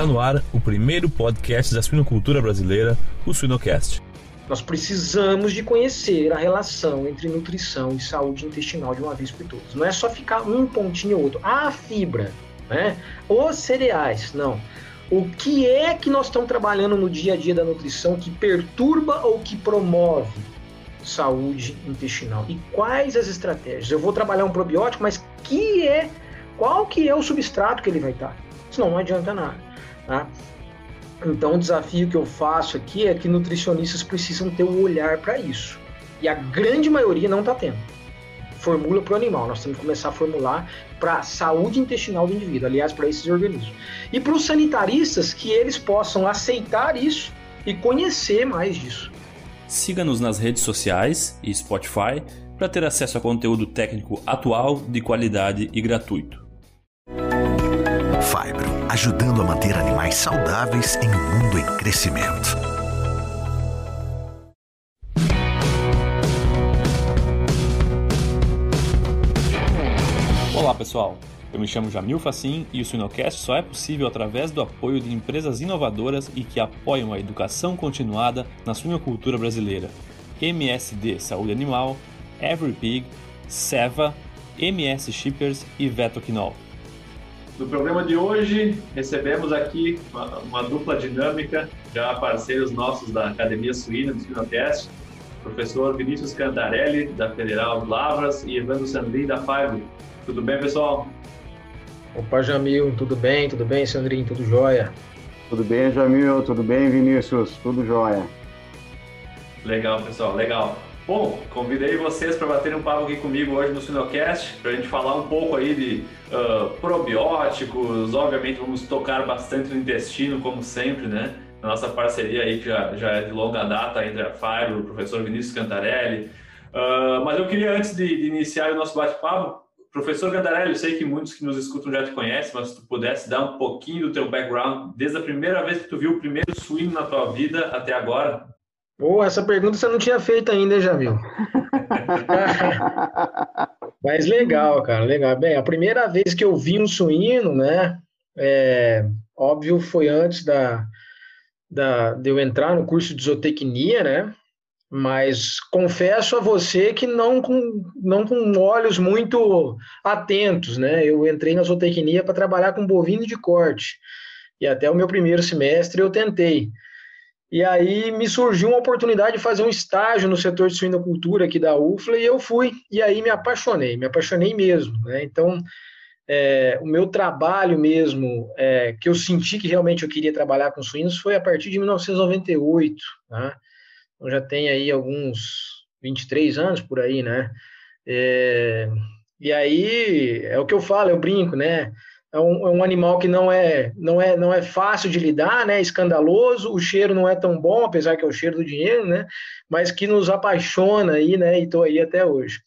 Está no ar o primeiro podcast da suinocultura brasileira, o Suinocast. Nós precisamos de conhecer a relação entre nutrição e saúde intestinal de uma vez por todas. Não é só ficar um pontinho ou outro. Ah, a fibra, né? Os cereais, não. O que é que nós estamos trabalhando no dia a dia da nutrição que perturba ou que promove saúde intestinal? E quais as estratégias? Eu vou trabalhar um probiótico, mas que é qual que é o substrato que ele vai estar? Senão não adianta nada. Tá? Então, o desafio que eu faço aqui é que nutricionistas precisam ter o um olhar para isso. E a grande maioria não está tendo formula para o animal. Nós temos que começar a formular para a saúde intestinal do indivíduo, aliás, para esses organismos. E para os sanitaristas, que eles possam aceitar isso e conhecer mais disso. Siga-nos nas redes sociais e Spotify para ter acesso a conteúdo técnico atual, de qualidade e gratuito. Fibro, ajudando a manter animais saudáveis em um mundo em crescimento. Olá pessoal, eu me chamo Jamil Facim e o Suinocast só é possível através do apoio de empresas inovadoras e que apoiam a educação continuada na suinocultura brasileira. MSD Saúde Animal, EveryPig, Seva, MS Shippers e Vetoquinol. No programa de hoje, recebemos aqui uma, uma, dupla dinâmica, já parceiros nossos da Academia Suína do Suinocast, professor Vinícius Cantarelli, da Federal de Lavras, e Evandro Sandrin, da Five. Tudo bem, pessoal? Opa, Jamil, tudo bem? Tudo bem, Sandrinho? Tudo jóia? Tudo bem, Jamil? Tudo bem, Vinícius? Tudo jóia. Legal, pessoal, legal. Bom, convidei vocês para bater um papo aqui comigo hoje no Sinocast, para a gente falar um pouco aí de uh, probióticos. Obviamente, vamos tocar bastante no intestino, como sempre, né? Nossa parceria aí que já, já é de longa data entre a Fire, o professor Vinícius Cantarelli. Uh, mas eu queria, antes de, de iniciar o nosso bate-papo, Professor Gandarelli, eu sei que muitos que nos escutam já te conhecem, mas se tu pudesse dar um pouquinho do teu background, desde a primeira vez que tu viu o primeiro suíno na tua vida até agora. Pô, essa pergunta você não tinha feito ainda, já viu? mas legal, cara, legal. Bem, a primeira vez que eu vi um suíno, né, é, óbvio, foi antes da, da, de eu entrar no curso de zootecnia, né, mas confesso a você que não com, não com olhos muito atentos, né? Eu entrei na zootecnia para trabalhar com bovino de corte, e até o meu primeiro semestre eu tentei. E aí me surgiu uma oportunidade de fazer um estágio no setor de suinocultura aqui da UFLA, e eu fui, e aí me apaixonei, me apaixonei mesmo, né? Então, é, o meu trabalho mesmo, é, que eu senti que realmente eu queria trabalhar com suínos, foi a partir de 1998, né? Então já tem aí alguns 23 anos por aí, né? É, e aí é o que eu falo, eu brinco, né? É um, é um, animal que não é, não, é, não é fácil de lidar, né? Escandaloso, o cheiro não é tão bom, apesar que é o cheiro do dinheiro, né? Mas que nos apaixona aí, né? E estou aí até hoje.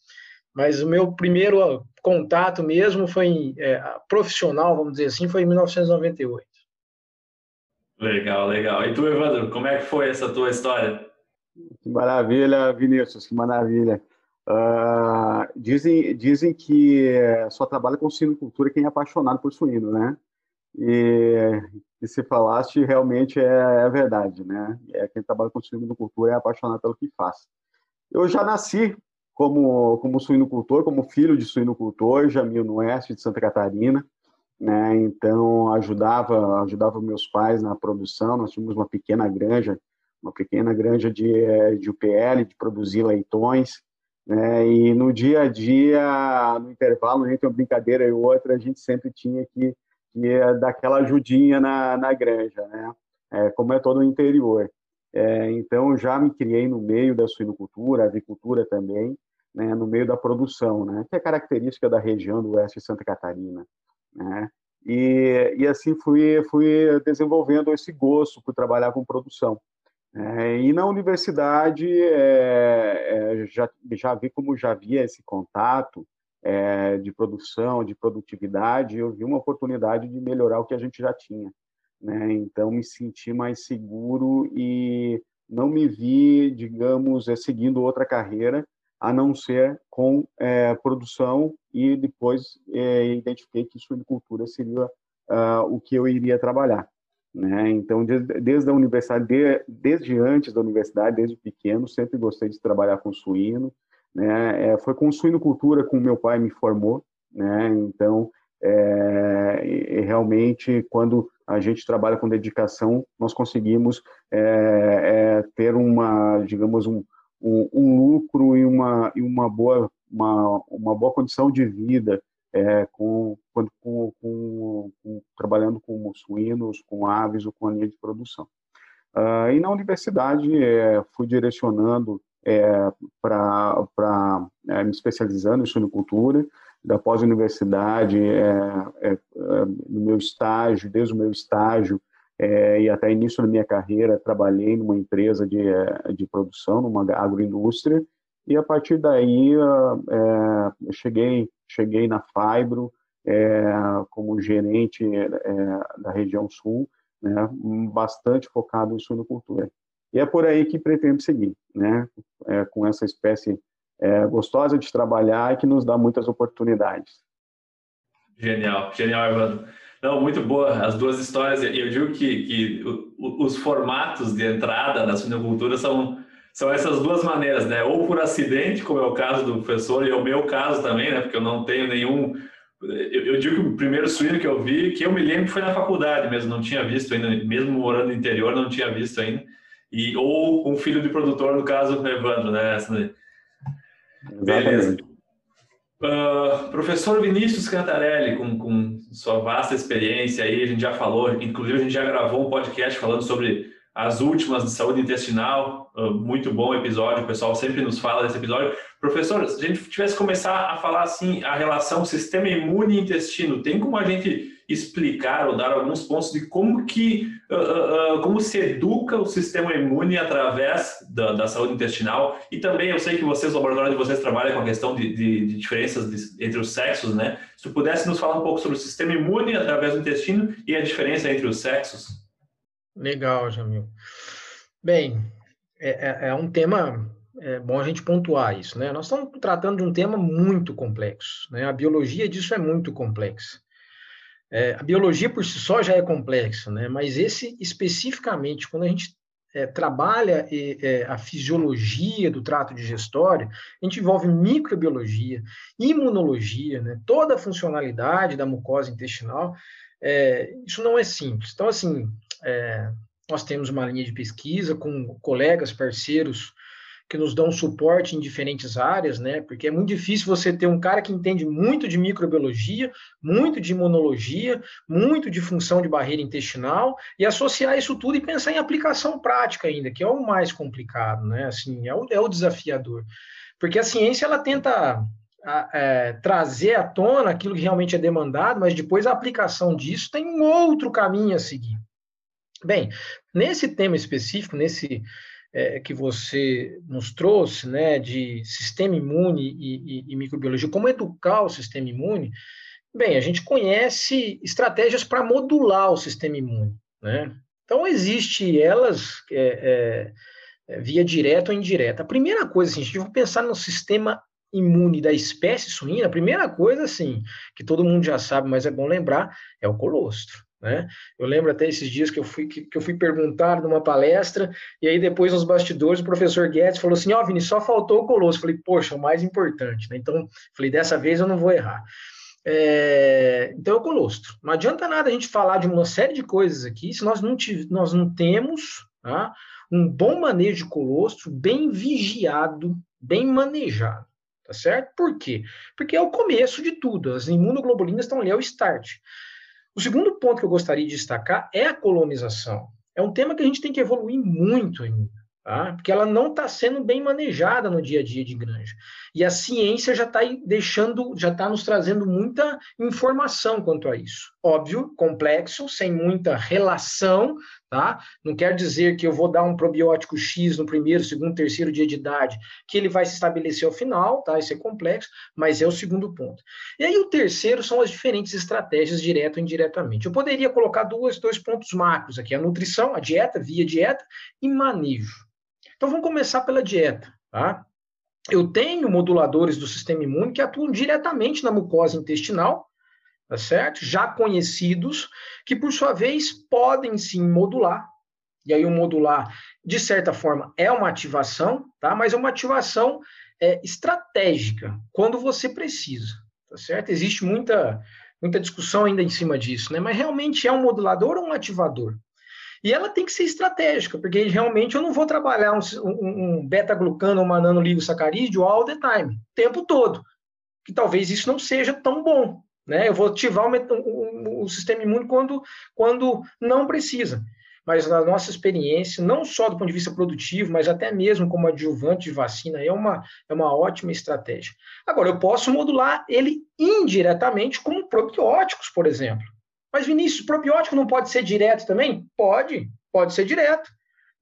Mas o meu primeiro contato mesmo foi é, profissional, vamos dizer assim, foi em 1998. Legal, legal. E tu, Evandro, como é que foi essa tua história? Que maravilha, Vinícius, que maravilha. Uh, dizem, dizem que só trabalha com suinocultura quem é apaixonado por suíno, né? E, e se falaste, realmente é, é, verdade, né? É, quem trabalha com suinocultura é apaixonado pelo que faz. Eu já nasci como, como suinocultor, como filho de suinocultor, Jamil no oeste de Santa Catarina, né? Então, ajudava, ajudava meus pais na produção, nós tínhamos uma pequena granja uma pequena granja de, eh, de UPL, de produzir leitões, né? E no dia a dia, no intervalo entre uma brincadeira e outra, a gente sempre tinha que, que dar aquela ajudinha na, na granja, né? É, como é todo o interior. É, então, já me criei no meio da suinocultura, avicultura também, né? No meio da produção, né? Que é característica da região do oeste de Santa Catarina, né? E, e assim fui, fui desenvolvendo esse gosto por trabalhar com produção. É, e na universidade é, é, já, já vi como já havia esse contato é, de produção, de produtividade, eu vi uma oportunidade de melhorar o que a gente já tinha. Né? Então, me senti mais seguro e não me vi, digamos, é, seguindo outra carreira, a não ser com é, produção e depois identifiquei que suinocultura seria uh, o que eu iria trabalhar. Né? Então, desde, desde a universidade, de, desde antes da universidade, desde pequeno, sempre gostei de trabalhar com suíno. Né? É, foi com suinocultura que meu pai me formou. Né? Então, é, realmente, quando a gente trabalha com dedicação, nós conseguimos é, é, ter uma, digamos, um, um, um, lucro e uma, e uma, boa, uma, uma boa condição de vida é, com, com, com, com, trabalhando com suínos, com aves ou com a linha de produção. Uh, e na universidade é, fui direcionando é, para é, me especializando em suinocultura, da pós-universidade, é, é, é, no meu estágio, desde o meu estágio e até início da minha carreira, trabalhei numa empresa de, de produção, numa agroindústria, e a partir daí é, cheguei, cheguei na Fibro como gerente da região sul, né, bastante focado em suinocultura. E é por aí que pretendo seguir, né, com essa espécie é, gostosa de trabalhar e que nos dá muitas oportunidades. Genial, genial, Evandro. Não, muito boa as duas histórias. Eu digo que, que os formatos de entrada na suinocultura são, são essas duas maneiras, né? Ou por acidente, como é o caso do professor, e é o meu caso também, né? Porque eu não tenho nenhum. Eu, eu digo que o primeiro suíno que eu vi, que eu me lembro, foi na faculdade mesmo, não tinha visto ainda, mesmo morando no interior, não tinha visto ainda. E, ou um filho de produtor, no caso, Evandro, né? Beleza. Uh, professor Vinícius Cantarelli, com, com sua vasta experiência aí, a gente já falou, inclusive a gente já gravou um podcast falando sobre as últimas de saúde intestinal, uh, muito bom episódio, o pessoal sempre nos fala desse episódio. Professor, se a gente tivesse começar a falar assim, a relação sistema imune intestino, tem como a gente explicar ou dar alguns pontos de como que uh, uh, como se educa o sistema imune através da, da, saúde intestinal e também eu sei que vocês, o laboratório de vocês trabalha com a questão de, de, de diferenças de, entre os sexos, né? Se tu pudesse nos falar um pouco sobre o sistema imune através do intestino e a diferença entre os sexos. Legal, Jamil. Bem, é, é, é um tema é bom a gente pontuar isso, né? Nós estamos tratando de um tema muito complexo, né? A biologia disso é muito complexa. É, a biologia por si só já é complexa, né? mas esse especificamente, quando a gente é, trabalha é, a fisiologia do trato digestório, a gente envolve microbiologia, imunologia, né? toda a funcionalidade da mucosa intestinal. É, isso não é simples. Então, assim, é, nós temos uma linha de pesquisa com colegas, parceiros que nos dão suporte em diferentes áreas, né? Porque é muito difícil você ter um cara que entende muito de microbiologia, muito de imunologia, muito de função de barreira intestinal e associar isso tudo e pensar em aplicação prática ainda, que é o mais complicado, né? Assim, é o, é o desafiador. Porque a ciência ela tenta a, é, trazer à tona aquilo que realmente é demandado, mas depois a aplicação disso tem um outro caminho a seguir. Bem, nesse tema específico, nesse é, que você nos trouxe, né, de sistema imune e, e, e, microbiologia, como educar o sistema imune, bem, a gente conhece estratégias para modular o sistema imune, né? Então, existe elas é, é, é, via direta ou indireta. A primeira coisa, assim, a gente vai pensar no sistema imune da espécie suína, a primeira coisa, assim, que todo mundo já sabe, mas é bom lembrar, é o colostro. Né? Eu lembro até esses dias que eu fui, que, que eu fui perguntar numa palestra, e aí depois nos bastidores o professor Guedes falou assim: Ó, oh, Vini, só faltou o colosso. Falei, poxa, o mais importante, né? Então, falei, dessa vez eu não vou errar. É, então, é o colostro. Não adianta nada a gente falar de uma série de coisas aqui se nós não, nós não temos tá, um bom manejo de colostro, bem vigiado, bem manejado. Tá certo? Por quê? Porque é o começo de tudo. As imunoglobulinas estão ali, é o start. O segundo ponto que eu gostaria de destacar é a colonização. É um tema que a gente tem que evoluir muito ainda, tá? porque ela não está sendo bem manejada no dia a dia de granja. E a ciência já está deixando, já está nos trazendo muita informação quanto a isso. Óbvio, complexo, sem muita relação Tá? Não quer dizer que eu vou dar um probiótico X no primeiro, segundo, terceiro dia de idade, que ele vai se estabelecer ao final, tá? Isso é complexo, mas é o segundo ponto. E aí o terceiro são as diferentes estratégias, direto ou indiretamente. Eu poderia colocar duas, dois pontos macros aqui: a nutrição, a dieta, via dieta, e manejo. Então vamos começar pela dieta, tá? Eu tenho moduladores do sistema imune que atuam diretamente na mucosa intestinal, tá certo? Já conhecidos, que por sua vez podem sim modular. E aí o modular, de certa forma, é uma ativação, tá? Mas é uma ativação é, estratégica, quando você precisa, tá certo? Existe muita, muita discussão ainda em cima disso, né? Mas realmente é um modulador ou um ativador? E ela tem que ser estratégica, porque realmente eu não vou trabalhar um, um, um beta-glucano ou uma nanoligosacarídeo all the time, o tempo todo. Que talvez isso não seja tão bom. Né? Eu vou ativar o, o, o sistema imune quando, quando não precisa mas na nossa experiência, não só do ponto de vista produtivo, mas até mesmo como adjuvante de vacina, é uma, é uma ótima estratégia. Agora, eu posso modular ele indiretamente com probióticos, por exemplo. Mas, Vinícius, probiótico não pode ser direto também? Pode, pode ser direto.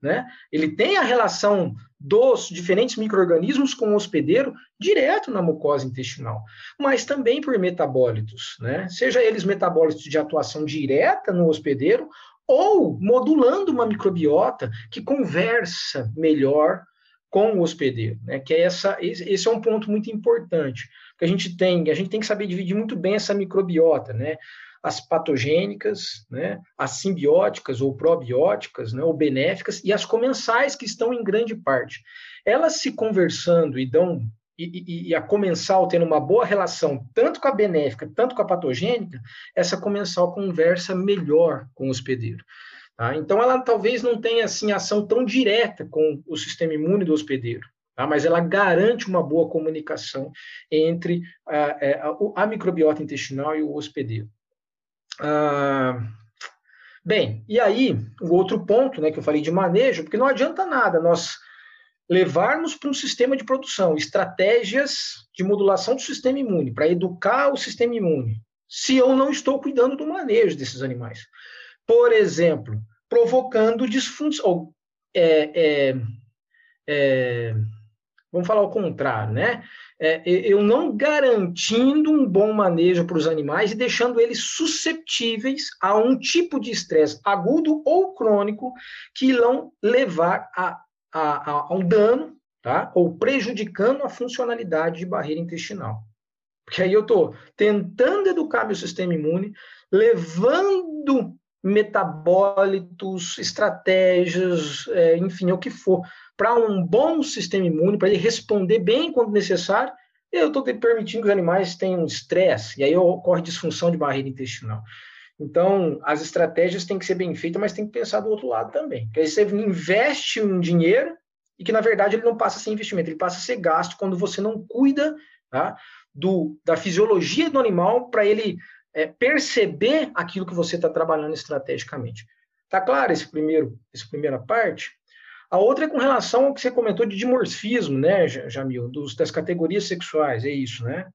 Né? Ele tem a relação dos diferentes micro-organismos com o hospedeiro direto na mucosa intestinal, mas também por metabólitos, né? seja eles metabólitos de atuação direta no hospedeiro ou modulando uma microbiota que conversa melhor com o hospedeiro, né? Que é essa, esse é um ponto muito importante, que a gente tem, a gente tem que saber dividir muito bem essa microbiota, né? As patogênicas, né? As simbióticas ou probióticas, né? Ou benéficas e as comensais que estão em grande parte. Elas se conversando e dão e, e, a comensal tendo uma boa relação tanto com a benéfica, tanto com a patogênica, essa comensal conversa melhor com o hospedeiro. Tá? Então, ela talvez não tenha assim ação tão direta com o sistema imune do hospedeiro, tá? mas ela garante uma boa comunicação entre a, é, a, a microbiota intestinal e o hospedeiro. Ah, bem, e aí, o outro ponto né, que eu falei de manejo, porque não adianta nada nós levarmos para um sistema de produção estratégias de modulação do sistema imune, para educar o sistema imune, se eu não estou cuidando do manejo desses animais. Por exemplo, provocando disfunção. É, é, é, vamos falar o contrário, né? É, eu não garantindo um bom manejo para os animais e deixando eles susceptíveis a um tipo de estresse agudo ou crônico que irão levar a a, a, um dano, tá? ou prejudicando a funcionalidade de barreira intestinal. Porque aí eu estou tentando educar meu sistema imune, levando metabólitos, estratégias, é, enfim, o que for, para um bom sistema imune, para ele responder bem quando necessário, eu estou permitindo que os animais tenham estresse, e aí ocorre disfunção de barreira intestinal. Então, as estratégias têm que ser bem feitas, mas tem que pensar do outro lado também. Porque aí você investe um dinheiro e que, na verdade, ele não passa a ser investimento, ele passa a ser gasto quando você não cuida tá, do, da fisiologia do animal para ele é, perceber aquilo que você está trabalhando estrategicamente. Tá claro esse primeiro, essa primeira parte? A outra é com relação ao que você comentou de dimorfismo, né, Jamil, dos, das categorias sexuais, é isso, né?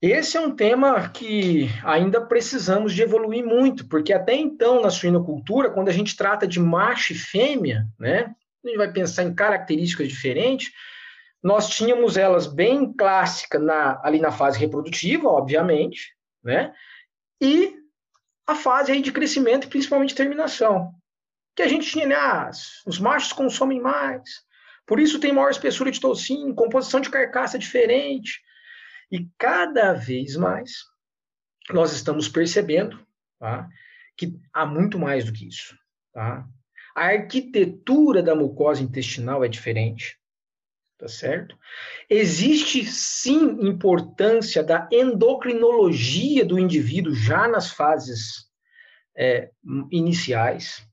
Esse é um tema que ainda precisamos de evoluir muito, porque até então, na suinocultura, quando a gente trata de macho e fêmea, né, a gente vai pensar em características diferentes, nós tínhamos elas bem clássicas na, ali na fase reprodutiva, obviamente, né, e a fase aí de crescimento e principalmente terminação. Que a gente tinha, né, ah, os machos consomem mais, por isso tem maior espessura de toucinho, composição de carcaça diferente, e cada vez mais nós estamos percebendo tá, que há muito mais do que isso. Tá? A arquitetura da mucosa intestinal é diferente, tá certo? Existe sim importância da endocrinologia do indivíduo já nas fases é, iniciais,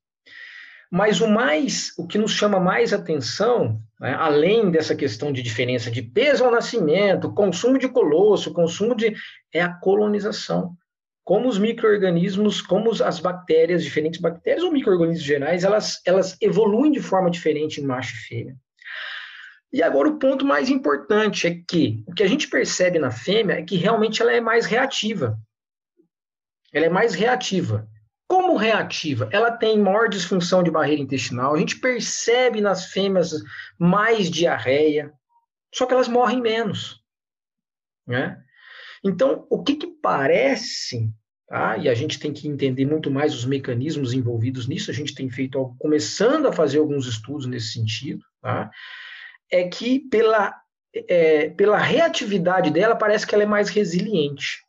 mas o mais, o que nos chama mais atenção, né, além dessa questão de diferença de peso ao nascimento, consumo de colosso, consumo de, é a colonização. Como os micro-organismos, como as bactérias, diferentes bactérias ou micro-organismos gerais, elas, elas evoluem de forma diferente em macho e fêmea. E agora o ponto mais importante é que o que a gente percebe na fêmea é que realmente ela é mais reativa. Ela é mais reativa. Como reativa? Ela tem maior disfunção de barreira intestinal, a gente percebe nas fêmeas mais diarreia, só que elas morrem menos. Né? Então, o que, que parece, tá? e a gente tem que entender muito mais os mecanismos envolvidos nisso, a gente tem feito, começando a fazer alguns estudos nesse sentido, tá? é que pela, é, pela reatividade dela, parece que ela é mais resiliente.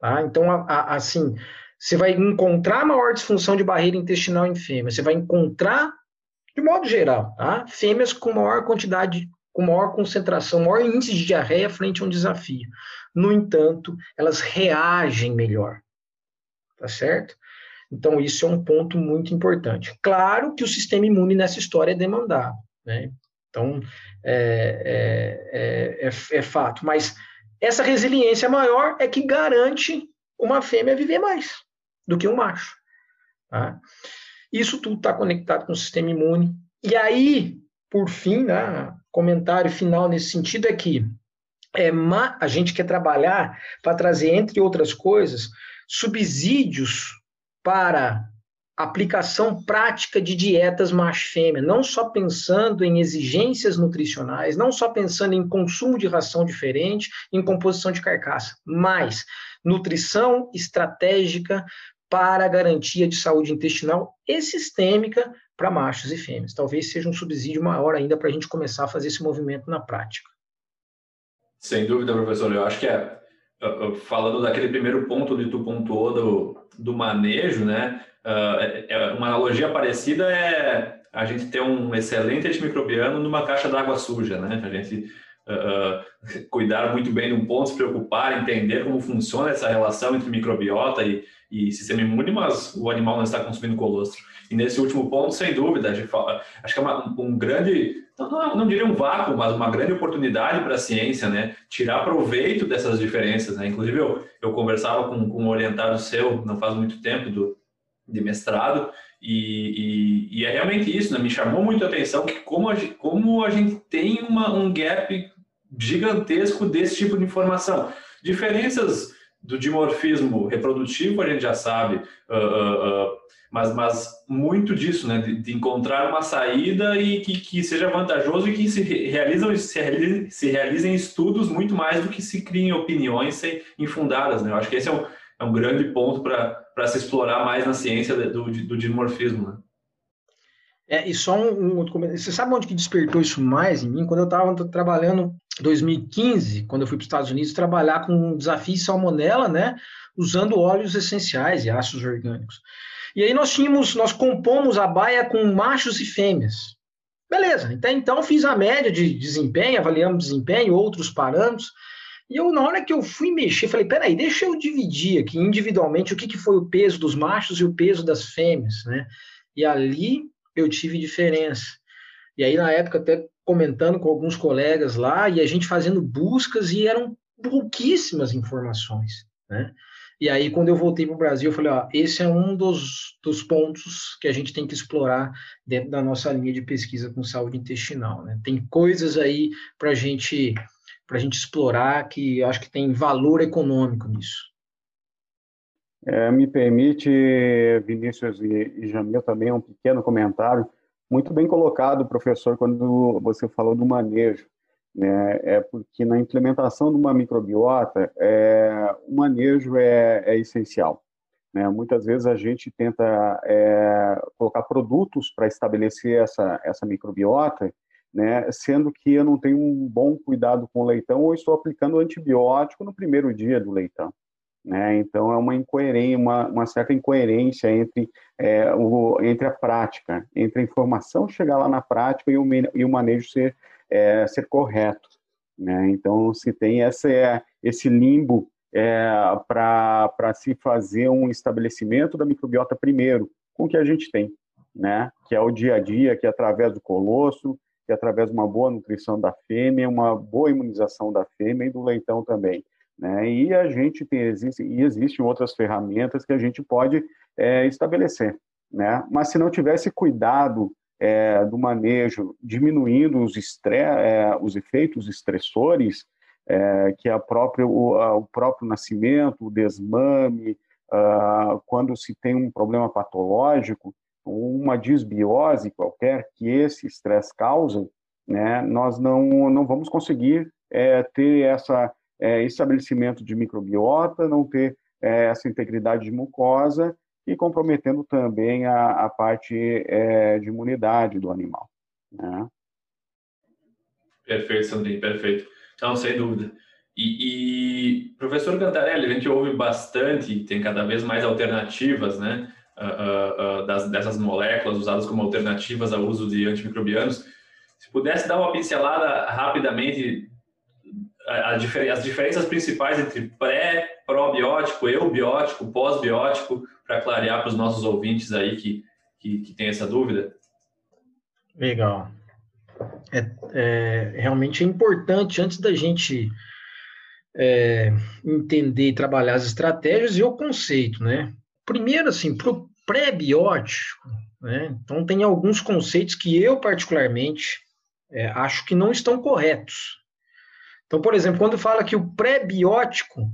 Tá? Então, a, a, assim, você vai encontrar maior disfunção de barreira intestinal em fêmeas, você vai encontrar, de modo geral, tá? fêmeas com maior quantidade, com maior concentração, maior índice de diarreia frente a um desafio. No entanto, elas reagem melhor, tá certo? Então, isso é um ponto muito importante. Claro que o sistema imune nessa história é demandado, né? Então, é, é, é, é, é fato. Mas essa resiliência maior é que garante uma fêmea viver mais do que um macho. Tá? Isso tudo está conectado com o sistema imune. E aí, por fim, né, comentário final nesse sentido é que é, a gente quer trabalhar para trazer, entre outras coisas, subsídios para aplicação prática de dietas macho-fêmea, não só pensando em exigências nutricionais, não só pensando em consumo de ração diferente, em composição de carcaça, mas nutrição estratégica para garantia de saúde intestinal e sistêmica para machos e fêmeas. Talvez seja um subsídio maior ainda para a gente começar a fazer esse movimento na prática. Sem dúvida, professor. Eu acho que é, falando daquele primeiro ponto que tu pontuou do, do manejo, né? Uh, é, uma analogia parecida é a gente ter um excelente antimicrobiano numa caixa d'água suja, né? A gente uh, cuidar muito bem de um ponto, se preocupar, entender como funciona essa relação entre microbiota e, e sistema imune, mas o animal não está consumindo colostro. E nesse último ponto, sem dúvida, acho que é uma, um grande, não, não, diria um vácuo, mas uma grande oportunidade para a ciência, né? Tirar proveito dessas diferenças, né? Inclusive, eu, eu conversava com, com um orientado seu, não faz muito tempo, do, de mestrado, e, e, e, é realmente isso, né? Me chamou muito a atenção que como a, como a gente tem uma, um gap gigantesco desse tipo de informação. Diferenças do dimorfismo reprodutivo a gente já sabe, uh, uh, mas, mas muito disso, né, de, de, encontrar uma saída e que, que seja vantajoso e que se realizam se, realizem, se realizem estudos muito mais do que se criem opiniões infundadas, né? Eu acho que esse é um, é um grande ponto para se explorar mais na ciência do, do dimorfismo, né? É, e só um, um, Você sabe onde que despertou isso mais em mim? Quando eu estava trabalhando em 2015, quando eu fui para os Estados Unidos, trabalhar com um desafio salmonela, né? Usando óleos essenciais e ácidos orgânicos. E aí nós tínhamos, nós compomos a baia com machos e fêmeas. Beleza, então, então fiz a média de desempenho, avaliamos desempenho, outros parâmetros. E eu, na hora que eu fui mexer, falei, peraí, deixa eu dividir aqui individualmente o que, que foi o peso dos machos e o peso das fêmeas, né? E ali eu tive diferença. E aí, na época, até comentando com alguns colegas lá, e a gente fazendo buscas, e eram pouquíssimas informações, né? E aí, quando eu voltei para o Brasil, eu falei, ó, esse é um dos, dos pontos que a gente tem que explorar dentro da nossa linha de pesquisa com saúde intestinal, né? Tem coisas aí para a gente para a gente explorar que eu acho que tem valor econômico nisso. É, me permite, Vinícius e, Jamil, também um pequeno comentário. Muito bem colocado, professor, quando você falou do manejo. Né? É porque na implementação de uma microbiota, é, o manejo é, é essencial. Né? Muitas vezes a gente tenta é, colocar produtos para estabelecer essa, essa microbiota né, sendo que eu não tenho um bom cuidado com o leitão ou estou aplicando antibiótico no primeiro dia do leitão. Né? Então é uma incoerência, uma, uma certa incoerência entre, é, o, entre a prática, entre a informação chegar lá na prática e o, e o manejo ser, é, ser correto. Né? Então se tem essa, esse limbo é, para se fazer um estabelecimento da microbiota primeiro, com o que a gente tem, né? que é o dia a dia, que é através do colosso, que através de uma boa nutrição da fêmea, uma boa imunização da fêmea e do leitão também. Né? E a gente tem, existe, e existem outras ferramentas que a gente pode é, estabelecer. Né? Mas se não tivesse cuidado é, do manejo, diminuindo os, é, os efeitos estressores, é, que é a própria, o, a, o, próprio nascimento, o desmame, uh, quando se tem um problema patológico, uma disbiose qualquer que esse estresse causa, né, nós não, não vamos conseguir é, ter essa é, estabelecimento de microbiota, não ter é, essa integridade de mucosa e comprometendo também a, a parte é, de imunidade do animal. Né? Perfeito, Sandrinho, perfeito. Então, sem dúvida. E, e Professor Cantarelli, a gente ouve bastante, tem cada vez mais alternativas, né? Uh, uh, das, dessas moléculas usadas como alternativas ao uso de antimicrobianos. Se pudesse dar uma pincelada rapidamente a, a, as diferenças principais entre pré, probiótico, eubiótico, pós-biótico, para clarear para os nossos ouvintes aí que, que, que tem essa dúvida? Legal. É, é, realmente é importante, antes da gente é, entender e trabalhar as estratégias e o conceito, né? Primeiro, assim, para o pré-biótico, né? Então, tem alguns conceitos que eu, particularmente, é, acho que não estão corretos. Então, por exemplo, quando fala que o pré-biótico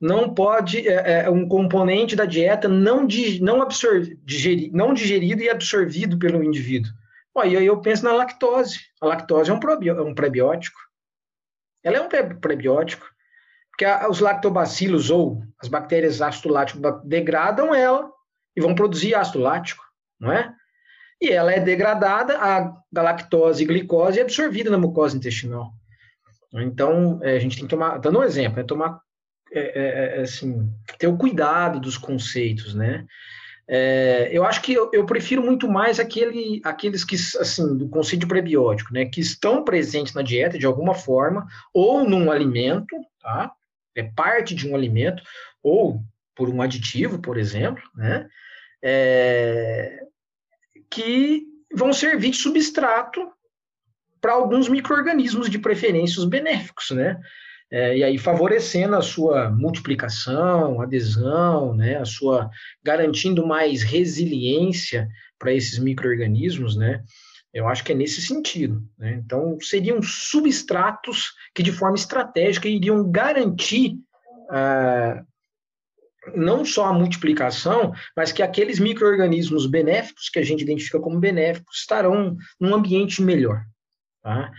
não pode, é, é, um componente da dieta não, di, não, absor, digeri, não digerido e absorvido pelo indivíduo. Bom, aí eu penso na lactose. A lactose é um, é um. Ela é um prebiótico, porque a, os lactobacilos ou as bactérias ácido lático degradam ela e vão produzir ácido lático, não é? E ela é degradada, a galactose e glicose é absorvida na mucosa intestinal. Então, é, a gente tem que tomar, dando um exemplo, é tomar, é, é, assim, ter o cuidado dos conceitos, né? É, eu acho que eu, eu, prefiro muito mais aquele, aqueles que, assim, do conceito prebiótico, né? Que estão presentes na dieta de alguma forma, ou num alimento, tá? É parte de um alimento, ou por um aditivo, por exemplo, né? É, que vão servir de substrato para alguns micro-organismos de preferência os benéficos, né? É, e aí favorecendo a sua multiplicação, adesão, né? A sua garantindo mais resiliência para esses micro-organismos, né? Eu acho que é nesse sentido. Né? Então, seriam substratos que, de forma estratégica, iriam garantir ah, não só a multiplicação, mas que aqueles micro-organismos benéficos, que a gente identifica como benéficos, estarão num ambiente melhor. Tá?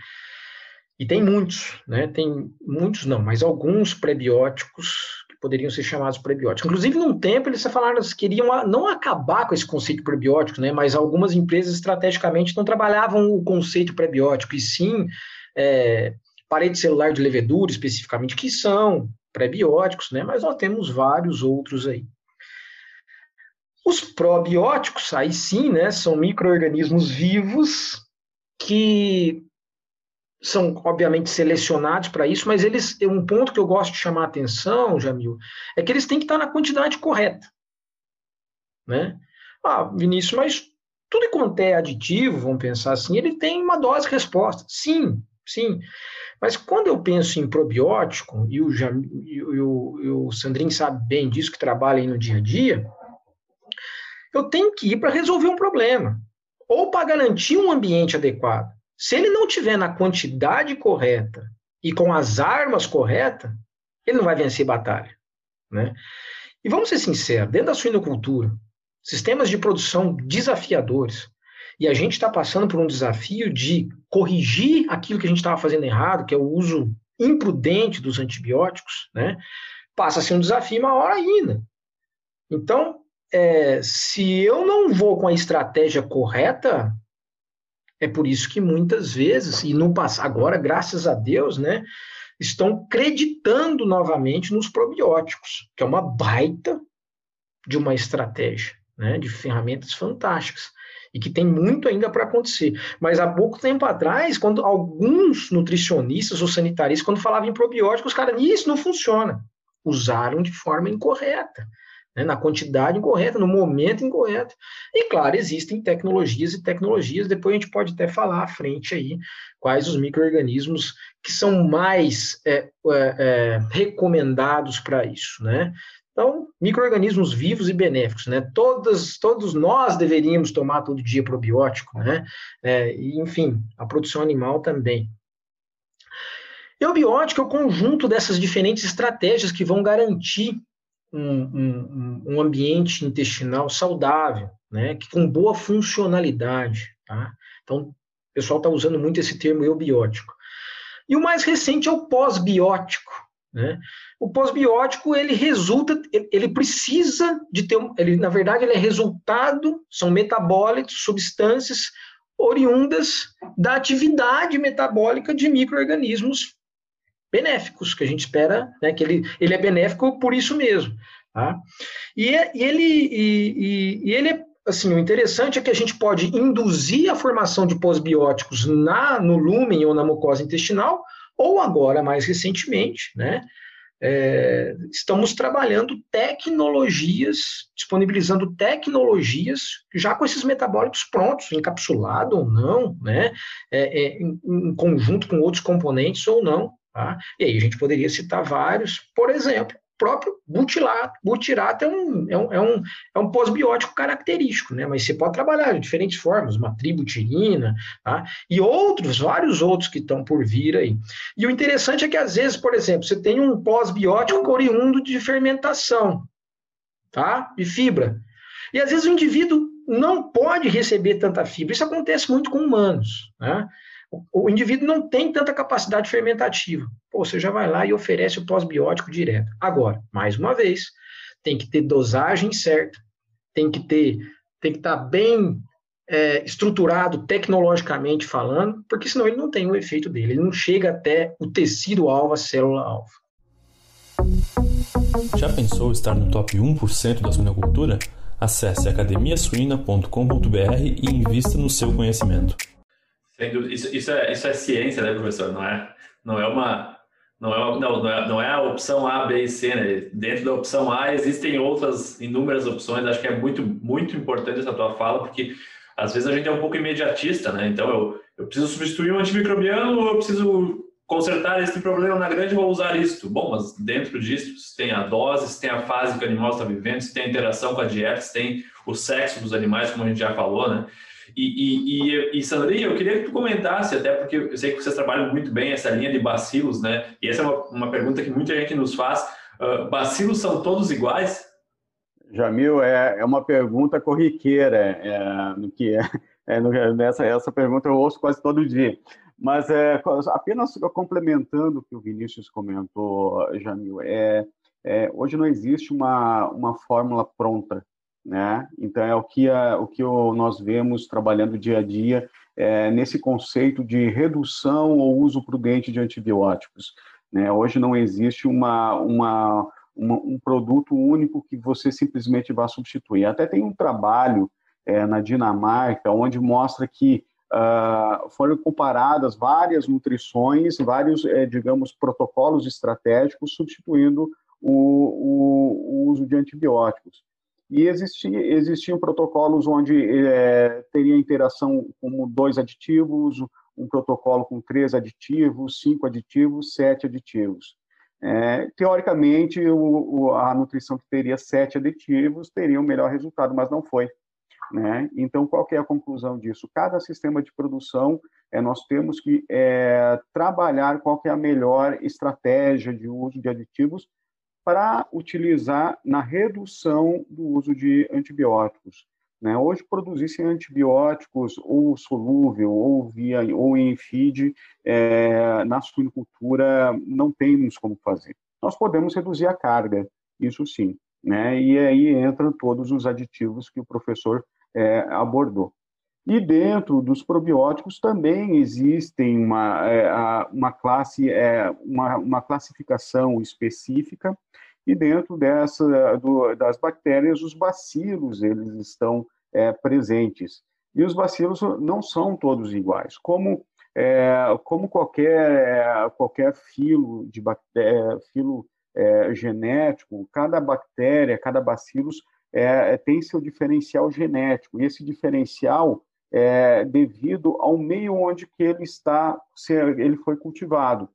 E tem muitos, né? Tem muitos não, mas alguns prebióticos que poderiam ser chamados prebióticos. Inclusive, num tempo, eles falaram que queriam não acabar com esse conceito prebiótico, né? Mas algumas empresas estrategicamente não trabalhavam o conceito prebiótico, e sim é, parede celular de levedura, especificamente, que são prebióticos, né? Mas nós temos vários outros aí. Os probióticos, aí sim, né, são micro-organismos vivos que são obviamente selecionados para isso, mas eles um ponto que eu gosto de chamar a atenção, Jamil, é que eles têm que estar na quantidade correta, né? Ah, Vinícius, mas tudo quanto é aditivo, vamos pensar assim, ele tem uma dose resposta. Sim, sim. Mas quando eu penso em probiótico, e o, e o, e o Sandrinho sabe bem disso, que trabalha aí no dia a dia, eu tenho que ir para resolver um problema, ou para garantir um ambiente adequado. Se ele não tiver na quantidade correta e com as armas corretas, ele não vai vencer batalha. Né? E vamos ser sinceros, dentro da suinocultura, sistemas de produção desafiadores, e a gente está passando por um desafio de corrigir aquilo que a gente estava fazendo errado, que é o uso imprudente dos antibióticos, né? passa a ser um desafio maior ainda. Então, é, se eu não vou com a estratégia correta, é por isso que muitas vezes, e no passado, agora, graças a Deus, né, estão acreditando novamente nos probióticos, que é uma baita de uma estratégia, né, de ferramentas fantásticas e que tem muito ainda para acontecer. Mas há pouco tempo atrás, quando alguns nutricionistas ou sanitaristas, quando falavam em probióticos, os caras, isso não funciona. Usaram de forma incorreta né, na quantidade incorreta, no momento incorreto. E, claro, existem tecnologias e tecnologias, depois a gente pode até falar à frente aí quais os micro-organismos que são mais é, é, é, recomendados para isso, né? Então, micro-organismos vivos e benéficos, né? Todas, todos nós deveríamos tomar todo dia probiótico, né? É, e, enfim, a produção animal também. E o biótico é o conjunto dessas diferentes estratégias que vão garantir um, um, um ambiente intestinal saudável, né, que com boa funcionalidade. Tá? Então, o pessoal está usando muito esse termo eubiótico. E o mais recente é o pós-biótico. Né? O pós-biótico ele resulta, ele precisa de ter, ele na verdade ele é resultado, são metabólitos, substâncias oriundas da atividade metabólica de micro-organismos benéficos, que a gente espera né, que ele, ele é benéfico por isso mesmo. Tá? E, e, ele, e, e ele assim, o interessante é que a gente pode induzir a formação de pós-bióticos na, no lúmen ou na mucosa intestinal, ou agora, mais recentemente, né, é, estamos trabalhando tecnologias, disponibilizando tecnologias já com esses metabólicos prontos, encapsulado ou não, né, é, é, em, em, conjunto com outros componentes ou não. Tá? E aí a gente poderia citar vários, por exemplo, próprio butilato. Butirato é um, é um, é um, é um pós-biótico característico, né? Mas você pode trabalhar de diferentes formas, uma tributirina, tá? E outros, vários outros que estão por vir aí. E o interessante é que, às vezes, por exemplo, você tem um pós-biótico oriundo de fermentação, tá? De fibra. E às vezes o indivíduo não pode receber tanta fibra. Isso acontece muito com humanos, né? O indivíduo não tem tanta capacidade fermentativa. Pô, você já vai lá e oferece o pós-biótico direto. Agora, mais uma vez, tem que ter dosagem certa, tem que ter, tem que estar tá bem é, estruturado tecnologicamente falando, porque senão ele não tem o efeito dele, ele não chega até o tecido-alvo, a célula-alvo. Já pensou estar no top 1% da suinocultura? Acesse academiasuina.com.br e invista no seu conhecimento. Isso, isso, é, isso é ciência, né, professor? Não é, não é uma. Não é, não, não, é, não é a opção A, B e C, né? Dentro da opção A existem outras inúmeras opções. Acho que é muito, muito importante essa tua fala, porque às vezes a gente é um pouco imediatista, né? Então eu, eu preciso substituir um antimicrobiano ou eu preciso consertar esse problema na grande vou usar isto. Bom, mas dentro disso tem a dose, tem a fase que o animal está vivendo, tem a interação com a dieta, tem o sexo dos animais, como a gente já falou, né? E, e, e, e, Sandrinha, eu queria que tu comentasse, até porque eu sei que vocês trabalham muito bem essa linha de bacilos, né? E essa é uma, uma pergunta que muita gente nos faz. Uh, bacilos são todos iguais? Jamil, é, é uma pergunta corriqueira, é, no que é, é no, nessa essa pergunta eu ouço quase todo dia. Mas é, apenas complementando o que o Vinícius comentou, Jamil, é, é, hoje não existe uma, uma fórmula pronta né? Então é o que a, o que nós vemos trabalhando dia a dia é, nesse conceito de redução ou uso prudente de antibióticos. Né? Hoje não existe uma, uma, uma, um produto único que você simplesmente vá substituir. Até tem um trabalho é, na Dinamarca onde mostra que uh, foram comparadas várias nutrições, vários, é, digamos, protocolos estratégicos substituindo o, o, o uso de antibióticos. E existia, existiam protocolos onde é, teria interação com dois aditivos, um protocolo com três aditivos, cinco aditivos, sete aditivos. É, teoricamente, o, o, a nutrição que teria sete aditivos teria o um melhor resultado, mas não foi. Né? Então, qual é a conclusão disso? Cada sistema de produção, é, nós temos que é, trabalhar qual é a melhor estratégia de uso de aditivos para utilizar na redução do uso de antibióticos. Né? Hoje, produzir antibióticos ou solúvel ou via ou em feed é, na suinocultura não temos como fazer. Nós podemos reduzir a carga, isso sim, né? E aí entram todos os aditivos que o professor é, abordou. E dentro dos probióticos também existem uma, é, uma classe, é, uma, uma classificação específica, e dentro dessa, do, das bactérias, os bacilos eles estão é, presentes. E os bacilos não são todos iguais. Como, é, como qualquer, qualquer filo, de filo é, genético, cada bactéria, cada bacilos é, tem seu diferencial genético. E esse diferencial é, devido ao meio onde que ele está, ele foi cultivado.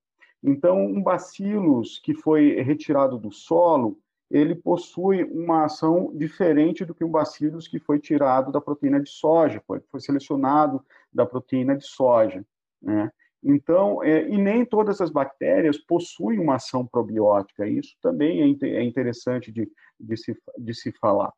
Então, um bacillus que foi retirado do solo, ele possui uma ação diferente do que um bacillus que foi tirado da proteína de soja, foi, foi selecionado da proteína de soja, né? Então, é, e nem todas as bactérias possuem uma ação probiótica. Isso também é, é interessante de, de, se, de se falar.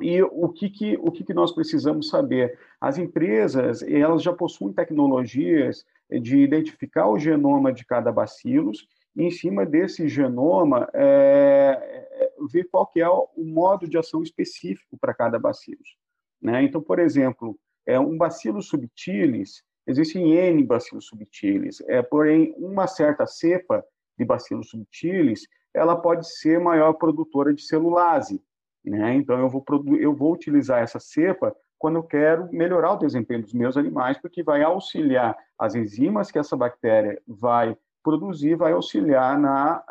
E o que, que, o que, que nós precisamos saber? As empresas, elas já possuem tecnologias de identificar o genoma de cada bacillus e, em cima desse genoma, é, é, ver qual que é o modo de ação específico para cada bacillus. Né? Então, por exemplo, é, um bacillus subtilis, Existem N bacilos subtilis, é, porém, uma certa cepa de bacilos subtilis, ela pode ser maior produtora de celulase, né? Então, eu vou, eu vou utilizar essa cepa quando eu quero melhorar o desempenho dos meus animais, porque vai auxiliar as enzimas que essa bactéria vai produzir, vai auxiliar na,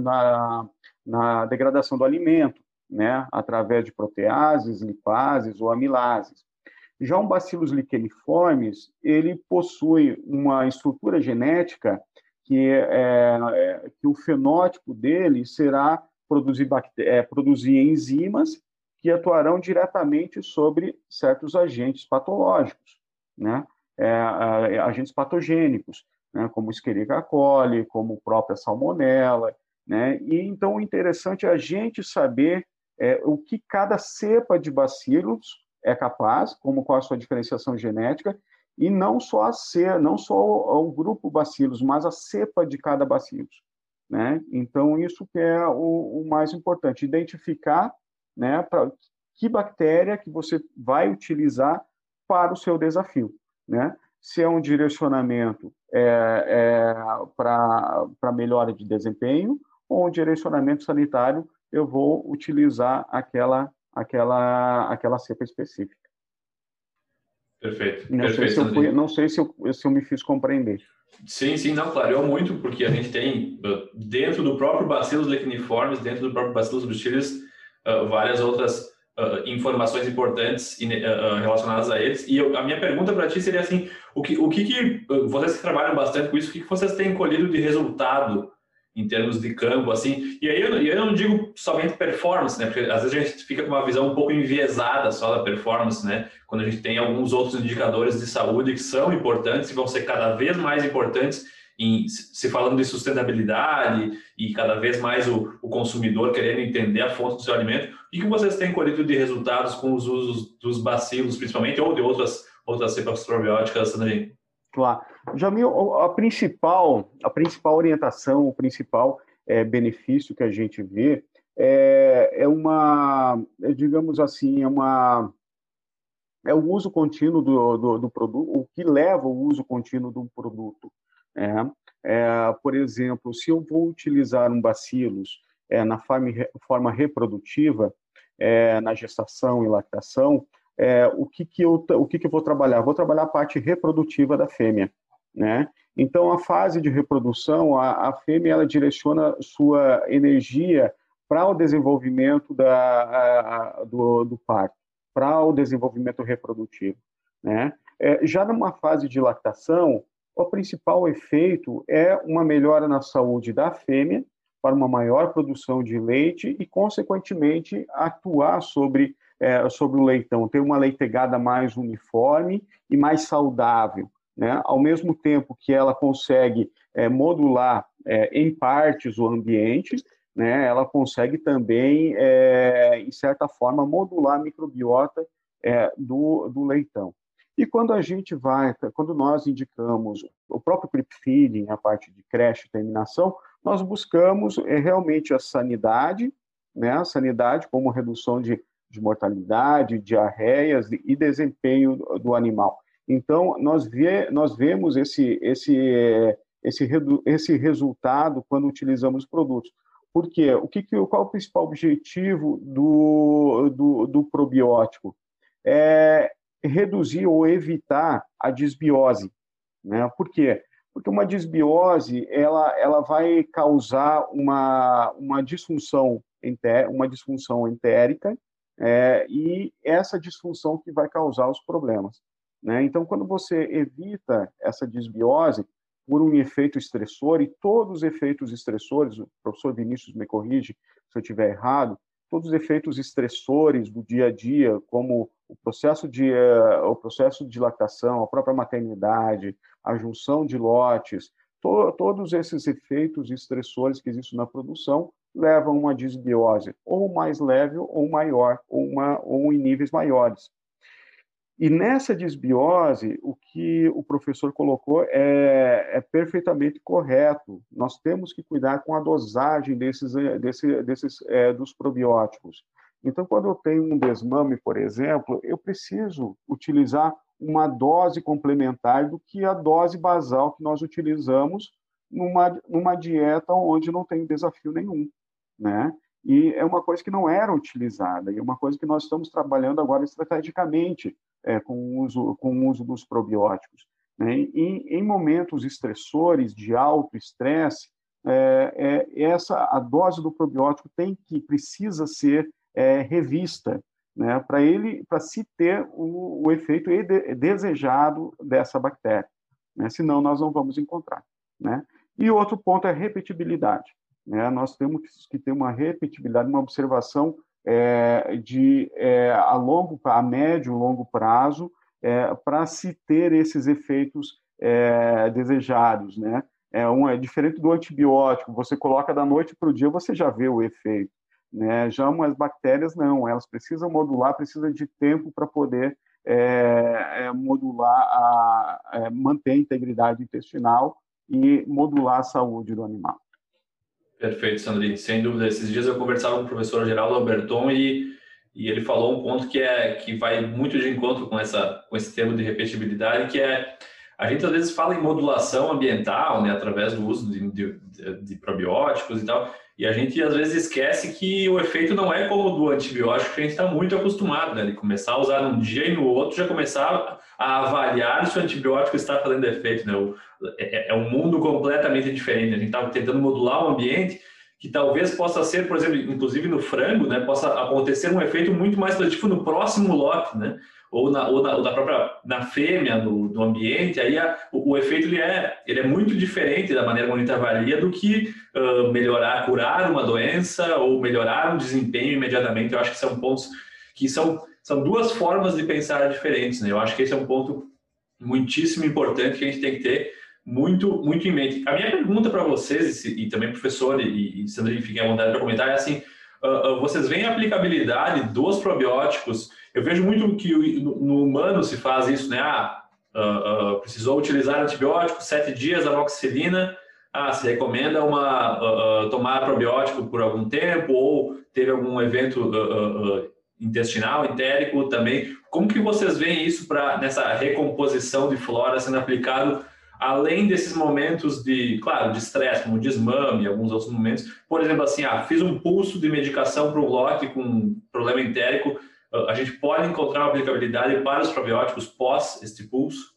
na, na degradação do alimento, né? Através de proteases, lipases ou amilases. Já um Bacillus licheniformes, ele possui uma estrutura genética que, é, é, que o fenótipo dele será produzir, é, produzir enzimas que atuarão diretamente sobre certos agentes patológicos, né? É, agentes patogênicos, né? como Escherichia coli, como própria salmonela, né? E então o interessante é a gente saber é, o que cada cepa de bacilos é capaz, como qual a sua diferenciação genética, e não só a cepa, não só o, o, grupo bacilos, mas a cepa de cada bacilos, né? Então isso que é o, o mais importante, identificar, né, para que bactéria que você vai utilizar para o seu desafio, né? Se é um direcionamento é, é, para melhora de desempenho ou um direcionamento sanitário, eu vou utilizar aquela aquela, aquela cepa específica. Perfeito. Não, Perfeito, sei, se eu, fui, não sei se eu, se eu me fiz compreender. Sim, sim, não, clareou muito, porque a gente tem uh, dentro do próprio Bacillus lectiniformes, dentro do próprio Bacillus subtilis, uh, várias outras uh, informações importantes relacionadas a eles. E eu, a minha pergunta para ti seria assim: o que, o que, que vocês que trabalham bastante com isso, o que, que vocês têm colhido de resultado em termos de campo, assim. E aí eu, eu não digo somente performance, né? Porque às vezes a gente fica com uma visão um pouco enviesada só da performance, né? Quando a gente tem alguns outros indicadores de saúde que são importantes e vão ser cada vez mais importantes em se falando de sustentabilidade e cada vez mais o, o consumidor querendo entender a fonte do seu alimento. O que, vocês têm colhido de resultados com os usos dos bacilos, principalmente, ou de outras outras cepas probióticas também? Claro. Jamil, a principal, a principal orientação, o principal é, benefício que a gente vê é, é uma, é, digamos assim, é uma é o uso contínuo do, do, do, produto, o que leva o uso contínuo do produto. É, é, por exemplo, se eu vou utilizar um bacillus é, na forma, forma reprodutiva, na gestação e lactação, o, que, que, eu, o que, que eu vou trabalhar? Vou trabalhar a parte reprodutiva da fêmea. Né? Então, a fase de reprodução, a, a fêmea ela direciona sua energia para o desenvolvimento da, a, a, do, do parto, para o desenvolvimento reprodutivo. Né? É, já numa fase de lactação, o principal efeito é uma melhora na saúde da fêmea, para uma maior produção de leite e, consequentemente, atuar sobre é, sobre o leitão, ter uma leitegada mais uniforme e mais saudável, né? Ao mesmo tempo que ela consegue é, modular é, em partes o ambiente, né? Ela consegue também, é, em certa forma, modular a microbiota é, do, do leitão. E quando a gente vai, quando nós indicamos o próprio creep feeding, a parte de creche e terminação, nós buscamos é, realmente a sanidade, né? A sanidade como redução de de mortalidade, diarreias e desempenho do animal. Então, nós, vê, nós vemos esse, esse, esse, esse resultado quando utilizamos produtos. Por quê? O que, qual é o principal objetivo do, do, do probiótico? É reduzir ou evitar a desbiose. Né? Por quê? Porque uma desbiose ela, ela vai causar uma, uma disfunção uma disfunção entérica é, e essa disfunção que vai causar os problemas. Né? Então, quando você evita essa desbiose por um efeito estressor, e todos os efeitos estressores, o professor Vinícius me corrige se eu estiver errado, todos os efeitos estressores do dia a dia, como o processo de, uh, o processo de lactação, a própria maternidade, a junção de lotes, to todos esses efeitos estressores que existem na produção levam a uma disbiose, ou mais leve ou maior, ou, uma, ou em níveis maiores. E nessa disbiose, o que o professor colocou é, é, perfeitamente correto. Nós temos que cuidar com a dosagem desses, desse, desses é, dos probióticos. Então, quando eu tenho um desmame, por exemplo, eu preciso utilizar uma dose complementar do que a dose basal que nós utilizamos numa, numa dieta onde não tem desafio nenhum, né? E é uma coisa que não era utilizada, e é uma coisa que nós estamos trabalhando agora estrategicamente é, com, o uso, com o uso dos probióticos. Né? E, em momentos estressores, de alto estresse, é, é, essa a dose do probiótico tem que precisa ser é, revista, né? Para ele, para se ter o, o efeito desejado dessa bactéria, né? Senão nós não vamos encontrar, né? E outro ponto é repetibilidade. Né? Nós temos que ter uma repetibilidade, uma observação é, de é, a longo, a médio, longo prazo, é, para se ter esses efeitos é, desejados, né? É, um, é diferente do antibiótico. Você coloca da noite para o dia, você já vê o efeito. Né? Já umas bactérias não, elas precisam modular, precisa de tempo para poder é, é, modular, a, é, manter a integridade intestinal e modular a saúde do animal. Perfeito, Sandrine. Sem dúvida. Esses dias eu conversava com o professor Geraldo Alberton e, e ele falou um ponto que é que vai muito de encontro com essa com esse termo de repetibilidade, que é a gente às vezes fala em modulação ambiental, né, através do uso de, de, de probióticos e tal, e a gente às vezes esquece que o efeito não é como o do antibiótico, que a gente está muito acostumado, né? De começar a usar num dia e no outro já começar a avaliar se o antibiótico está fazendo efeito, né? O, é, é, um mundo completamente diferente. A gente está tentando modular o ambiente que talvez possa ser, por exemplo, inclusive no frango, né? Possa acontecer um efeito muito mais positivo no próximo lote, né? Ou na, ou na, ou na própria na fêmea no, no ambiente, aí a, o, o, efeito ele é, ele é muito diferente da maneira como a gente avalia do que uh, melhorar, curar uma doença ou melhorar um desempenho imediatamente. Eu acho que são pontos que são, são duas formas de pensar diferentes. Né? Eu acho que esse é um ponto muitíssimo importante que a gente tem que ter muito, muito em mente. A minha pergunta para vocês, e, e, também professor e, e Sandrine, fiquem à vontade para comentar, é assim, uh, uh, vocês veem a aplicabilidade dos probióticos eu vejo muito que no humano se faz isso, né? Ah, uh, precisou utilizar antibiótico, sete dias, amoxicilina. Ah, se recomenda uma, tomar probiótico por algum tempo ou teve algum evento intestinal, entérico também. Como que vocês veem isso para nessa recomposição de flora sendo aplicado além desses momentos de, claro, de estresse, como desmame, alguns outros momentos. Por exemplo, assim, ah, fiz um pulso de medicação para um lote com problema entérico, a gente pode encontrar uma aplicabilidade para os probióticos pós este pulso?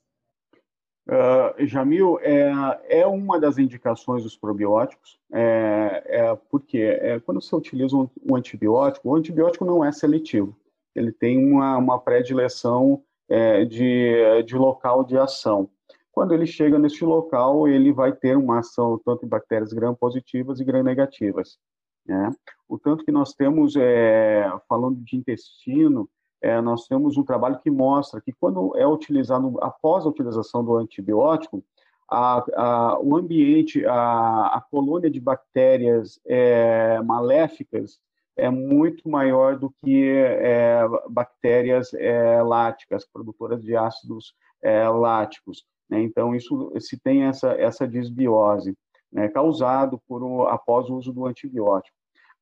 Uh, Jamil, é, é uma das indicações dos probióticos, é, é porque é, quando você utiliza um, um, antibiótico, o antibiótico não é seletivo, ele tem uma, uma predileção é, de, de local de ação. Quando ele chega neste local, ele vai ter uma ação tanto em bactérias gram-positivas e gram-negativas. Né? O tanto que nós temos, é, falando de intestino, é, nós temos um trabalho que mostra que quando é utilizado, após a utilização do antibiótico, a, a, o ambiente, a, a, colônia de bactérias é, maléficas é muito maior do que é, bactérias é, láticas, produtoras de ácidos é, láticos. Né? Então, isso se tem essa, essa desbiose né, causado por após o uso do antibiótico.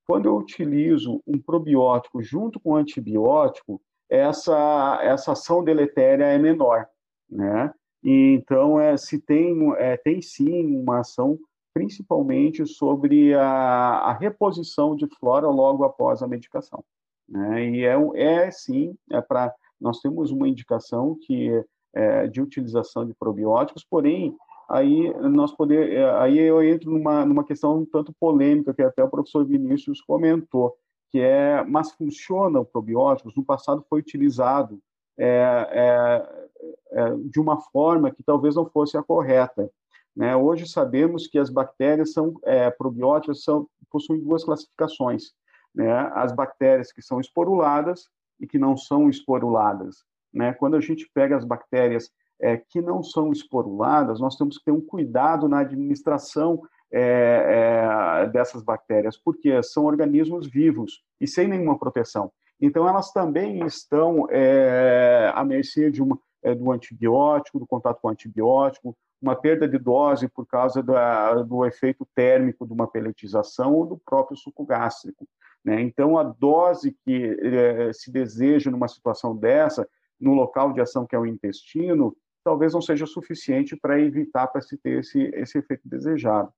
Quando eu utilizo um probiótico junto com um antibiótico, essa, essa ação deletéria é menor, né? E, então, é, se tem, é, tem sim uma ação principalmente sobre a, a reposição de flora logo após a medicação. Né? E é, é sim, é para nós temos uma indicação que é, de utilização de probióticos, porém aí nós poder, é, aí eu entro numa, numa questão um tanto polêmica que até o professor Vinícius comentou, que é, mas funciona o probióticos? No passado foi utilizado é, é, é, de uma forma que talvez não fosse a correta. Né? Hoje sabemos que as bactérias são é, probióticas são possuem duas classificações, né? As bactérias que são esporuladas e que não são esporuladas. Né? Quando a gente pega as bactérias é, que não são esporuladas, nós temos que ter um cuidado na administração é, é, dessas bactérias, porque são organismos vivos e sem nenhuma proteção. Então, elas também estão é, à mercê de uma, é, do antibiótico, do contato com antibiótico, uma perda de dose por causa da, do efeito térmico de uma peletização ou do próprio suco gástrico. Né? Então, a dose que é, se deseja numa situação dessa no local de ação que é o intestino, talvez não seja suficiente para evitar para se ter esse, esse efeito desejado.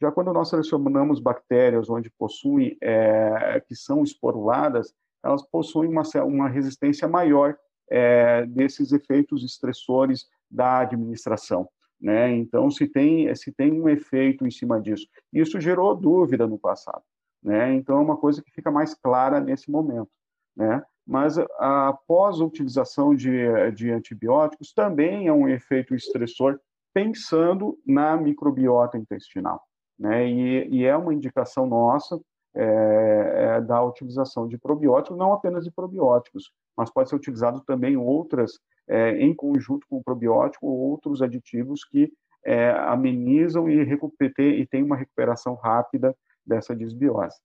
Já quando nós selecionamos bactérias onde possuem, é, que são esporuladas, elas possuem uma, uma resistência maior é, desses efeitos estressores da administração. Né? Então, se tem, se tem um efeito em cima disso. Isso gerou dúvida no passado. Né? Então, é uma coisa que fica mais clara nesse momento. Né? Mas, após a utilização de, de antibióticos, também é um efeito estressor pensando na microbiota intestinal. Né? E, e é uma indicação nossa é, é da utilização de probióticos, não apenas de probióticos, mas pode ser utilizado também outras, é, em conjunto com o probiótico, outros aditivos que amenizam e, e tem uma recuperação rápida dessa disbiose.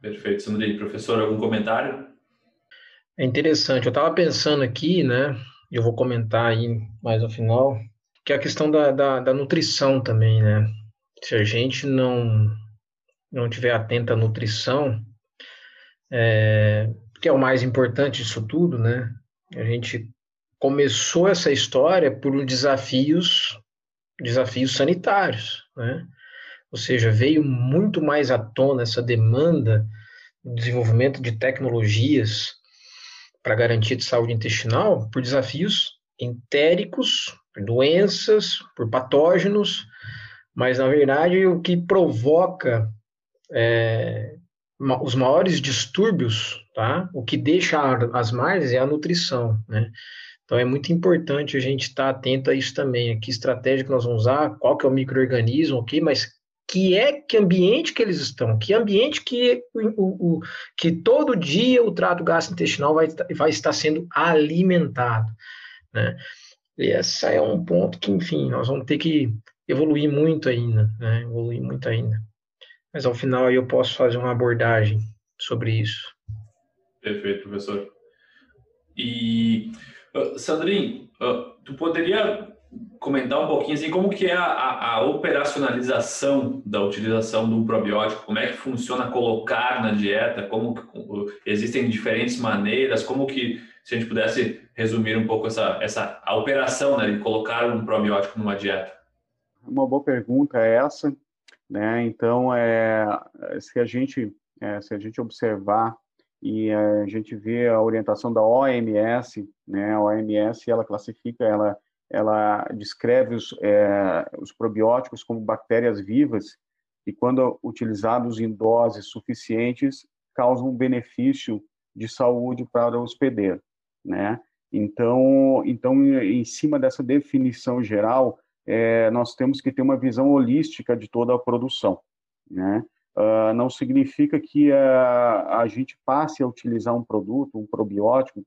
Perfeito, Sandrinho. Professor, algum comentário? É interessante. Eu estava pensando aqui, né? Eu vou comentar aí mais no final, que é a questão da, da, da nutrição também, né? Se a gente não não tiver atento à nutrição, é, que é o mais importante disso tudo, né? A gente começou essa história por desafios desafios sanitários, né? Ou seja, veio muito mais à tona essa demanda do desenvolvimento de tecnologias para garantia de saúde intestinal por desafios entéricos, por doenças, por patógenos, mas na verdade o que provoca é, os maiores distúrbios, tá? O que deixa as margens é a nutrição, né? Então é muito importante a gente estar atento a isso também. Que estratégia que nós vamos usar, qual que é o microorganismo, ok? Mas que é que ambiente que eles estão, que ambiente que, o, o, que todo dia o trato gastrointestinal vai, vai estar sendo alimentado, né? E esse é um ponto que, enfim, nós vamos ter que evoluir muito ainda, né? Evoluir muito ainda. Mas ao final aí eu posso fazer uma abordagem sobre isso. Perfeito, professor. E, uh, Sandrinho, uh, tu poderia comentar um pouquinho assim, como que é a, a, a, operacionalização da utilização do probiótico, como é que funciona colocar na dieta, como que, existem diferentes maneiras, como que, se a gente pudesse resumir um pouco essa, essa a operação né, de colocar um probiótico numa dieta? Uma boa pergunta é essa, né? Então, é, se a gente é, se a gente observar e a gente vê a orientação da OMS, né? A OMS ela classifica ela ela descreve os, é, os probióticos como bactérias vivas e, quando utilizados em doses suficientes, causam um benefício de saúde para o hospedeiro, né? Então, então em cima dessa definição geral, é, nós temos que ter uma visão holística de toda a produção, né? Uh, não significa que a, a gente passe a utilizar um produto, um probiótico,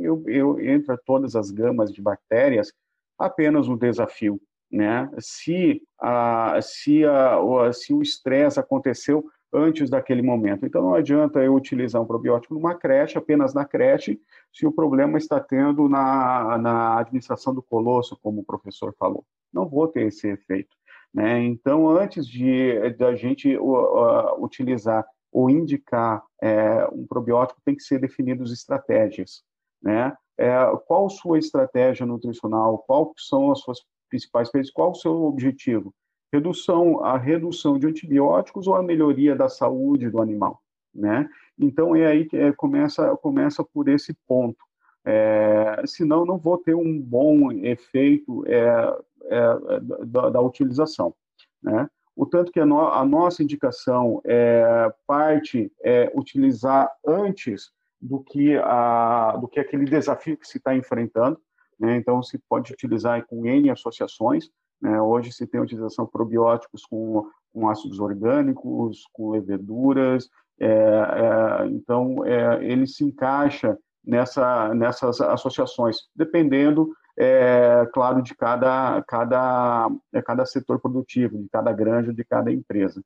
eu, eu entra todas as gamas de bactérias apenas um desafio, né? Se a, se a, se o estresse aconteceu antes daquele momento, então não adianta eu utilizar um probiótico numa creche, apenas na creche, se o problema está tendo na, na administração do colosso, como o professor falou, não vou ter esse efeito, né? Então antes de da gente uh, utilizar ou indicar é, um probiótico, tem que ser definidos estratégias né? É, qual sua estratégia nutricional? Qual são as suas principais coisas? Qual o seu objetivo? Redução, a redução de antibióticos ou a melhoria da saúde do animal, né? Então é aí que é, começa começa por esse ponto. É, senão não vou ter um bom efeito é, é, da, da, utilização, né? O tanto que a, no, a nossa indicação é parte é utilizar antes do que, a, do que aquele desafio que se está enfrentando. Né? Então, se pode utilizar com N associações. Né? Hoje se tem utilização de probióticos com, com ácidos orgânicos, com leveduras. É, é, então, é, ele se encaixa nessa, nessas associações, dependendo, é, claro, de cada, cada, cada setor produtivo, de cada granja, de cada empresa.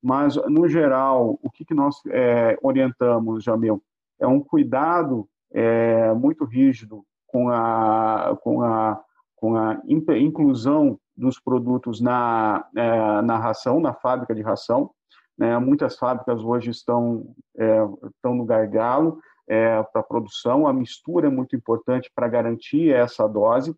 Mas, no geral, o que, que nós é, orientamos, Jamil? É um cuidado é, muito rígido com a, com a, com a inclusão dos produtos na, é, na ração, na fábrica de ração. Né? Muitas fábricas hoje estão, é, estão no gargalo, é, para produção, a mistura é muito importante para garantir essa dose,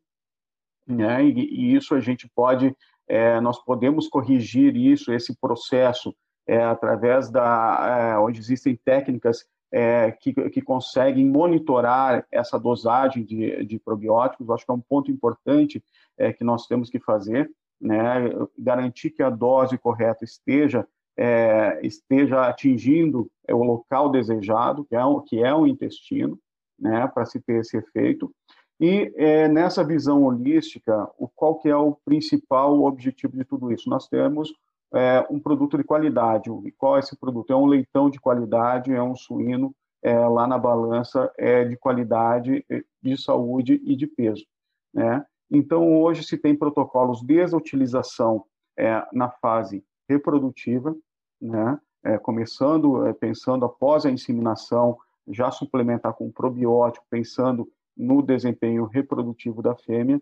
né? E, e, isso a gente pode, é, nós podemos corrigir isso, esse processo, é, através da, é, onde existem técnicas é, que, que conseguem monitorar essa dosagem de, de probióticos. Acho que é um ponto importante é, que nós temos que fazer, né? Garantir que a dose correta esteja é, esteja atingindo o local desejado, que é, o, que é o intestino, né, para se ter esse efeito. E é, nessa visão holística, o, qual que é o principal objetivo de tudo isso? Nós temos é, um produto de qualidade. E qual é esse produto? É um leitão de qualidade, é um suíno é, lá na balança é de qualidade, é, de saúde e de peso. Né? Então, hoje se tem protocolos desde a utilização é, na fase reprodutiva, né? É, começando, é, pensando após a inseminação, já suplementar com probiótico, pensando no desempenho reprodutivo da fêmea.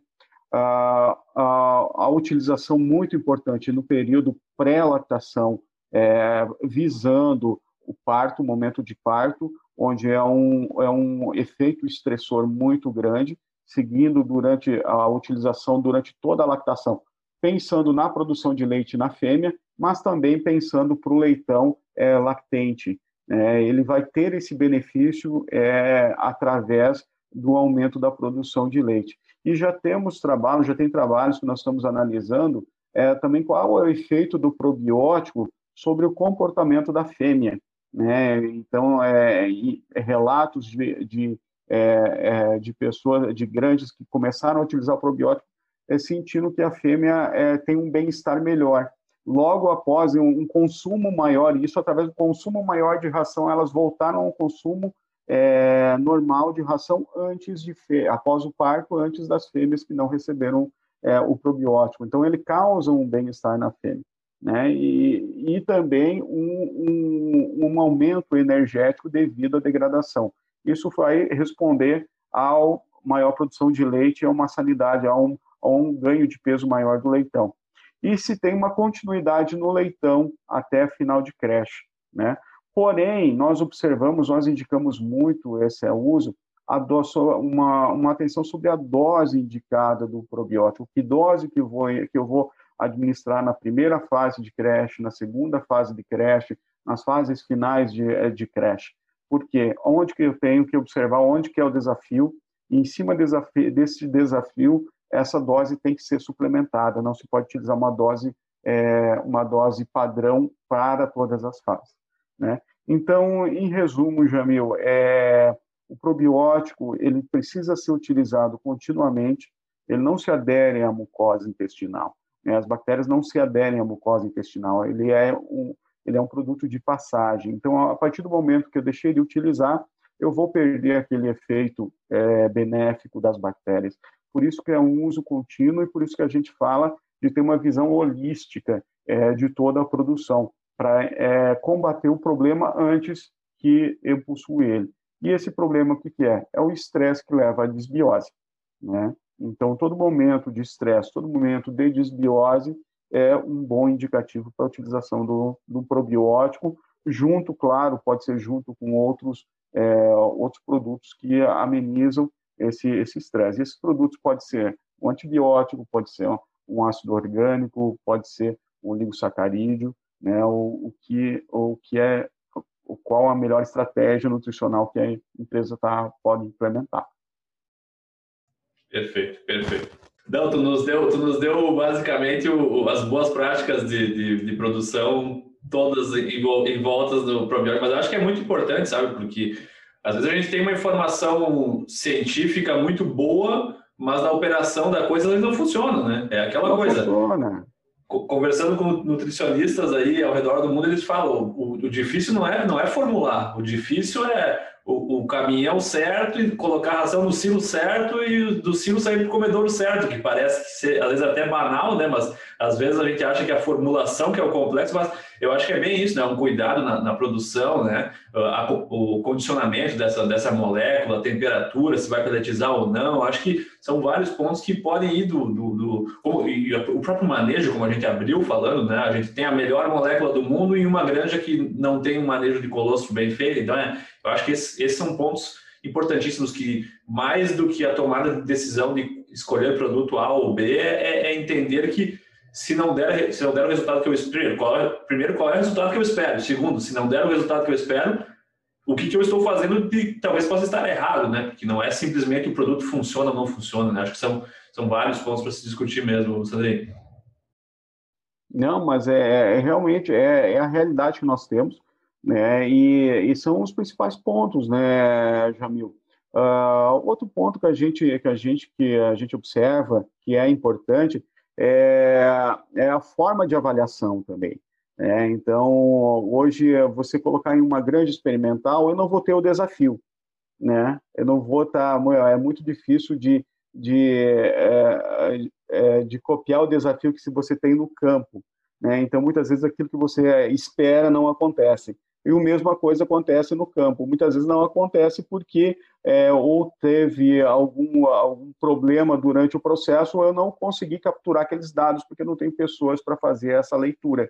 A, a, utilização muito importante no período pré-lactação, é, visando o parto, o momento de parto, onde é um, é um efeito estressor muito grande, seguindo durante a utilização durante toda a lactação, pensando na produção de leite na fêmea mas também pensando para o leitão é, lactente. É, ele vai ter esse benefício é, através do aumento da produção de leite. E já temos trabalhos, já tem trabalhos que nós estamos analisando é, também qual é o efeito do probiótico sobre o comportamento da fêmea. Né? Então, é, relatos de, de, é, é, de pessoas, de grandes que começaram a utilizar o probiótico, é, sentindo que a fêmea é, tem um bem-estar melhor logo após um, um, consumo maior, e isso através do consumo maior de ração, elas voltaram ao consumo é, normal de ração antes de após o parto, antes das fêmeas que não receberam é, o probiótico. Então, ele causa um bem-estar na fêmea. Né? E, e também um, um, um aumento energético devido à degradação. Isso vai responder ao maior produção de leite, a uma sanidade, a um, a um ganho de peso maior do leitão e se tem uma continuidade no leitão até final de creche, né? Porém, nós observamos, nós indicamos muito esse uso, uma, uma atenção sobre a dose indicada do probiótico, que dose que, vou, que eu vou administrar na primeira fase de creche, na segunda fase de creche, nas fases finais de, de creche. Porque onde que eu tenho que observar, onde que é o desafio, e em cima desse desafio, essa dose tem que ser suplementada, não se pode utilizar uma dose, é, uma dose padrão para todas as fases. Né? Então, em resumo, Jamil, é, o probiótico ele precisa ser utilizado continuamente, ele não se adere à mucosa intestinal. Né? As bactérias não se aderem à mucosa intestinal, ele é um, ele é um produto de passagem. Então, a partir do momento que eu deixei de utilizar, eu vou perder aquele efeito é, benéfico das bactérias. Por isso que é um uso contínuo e por isso que a gente fala de ter uma visão holística é, de toda a produção, para é, combater o problema antes que eu possua ele. E esse problema, o que, que é? É o estresse que leva à desbiose. Né? Então, todo momento de estresse, todo momento de desbiose é um bom indicativo para a utilização do, do probiótico, junto, claro, pode ser junto com outros, é, outros produtos que amenizam esse esse estresse. Esses produtos pode ser um antibiótico, pode ser um ácido orgânico, pode ser um ligosacarídeo, né? O, o que o que é o qual a melhor estratégia nutricional que a empresa tá pode implementar. Perfeito, perfeito. Não, tu nos deu, tu nos deu basicamente o, as boas práticas de, de, de produção todas em, em voltas do probiótico, mas eu acho que é muito importante, sabe? Porque às vezes a gente tem uma informação científica muito boa, mas na operação da coisa ela não funciona, né? É aquela não coisa. Funciona. Conversando com nutricionistas aí ao redor do mundo, eles falam: o, o difícil não é, não é formular, o difícil é o, o caminhão certo e colocar a ração no silo certo e do silo sair para o comedouro certo, que parece ser, às vezes até banal, né? Mas às vezes a gente acha que a formulação que é o complexo, mas eu acho que é bem isso, né? Um cuidado na, na produção, né? A, o condicionamento dessa, dessa molécula, a temperatura, se vai peletizar ou não. Acho que são vários pontos que podem ir do. do, do como, o próprio manejo, como a gente abriu falando, né? A gente tem a melhor molécula do mundo em uma granja que não tem um manejo de colostro bem feito. Então, é, eu acho que esses, esses são pontos importantíssimos que, mais do que a tomada de decisão de escolher produto A ou B, é, é entender que se não der, se não der o resultado que eu espero, qual é, primeiro, qual é o resultado que eu espero? Segundo, se não der o resultado que eu espero, o que, que eu estou fazendo de, talvez possa estar errado, né? Porque não é simplesmente o produto funciona ou não funciona, né? Acho que são, são vários pontos para se discutir mesmo, Sandrinho. Não, mas é, é realmente é, é, a realidade que nós temos, né? E, e, são os principais pontos, né, Jamil? Uh, outro ponto que a gente que a gente que a gente observa que é importante é, é a forma de avaliação também. Né? Então, hoje, você colocar em uma grande experimental, eu não vou ter o desafio. Né? Eu não vou estar. Tá, é muito difícil de, de, é, é, de copiar o desafio que você tem no campo. Né? Então, muitas vezes, aquilo que você espera não acontece. E o mesma coisa acontece no campo. Muitas vezes não acontece porque é, ou teve algum, algum problema durante o processo ou eu não consegui capturar aqueles dados porque não tem pessoas para fazer essa leitura.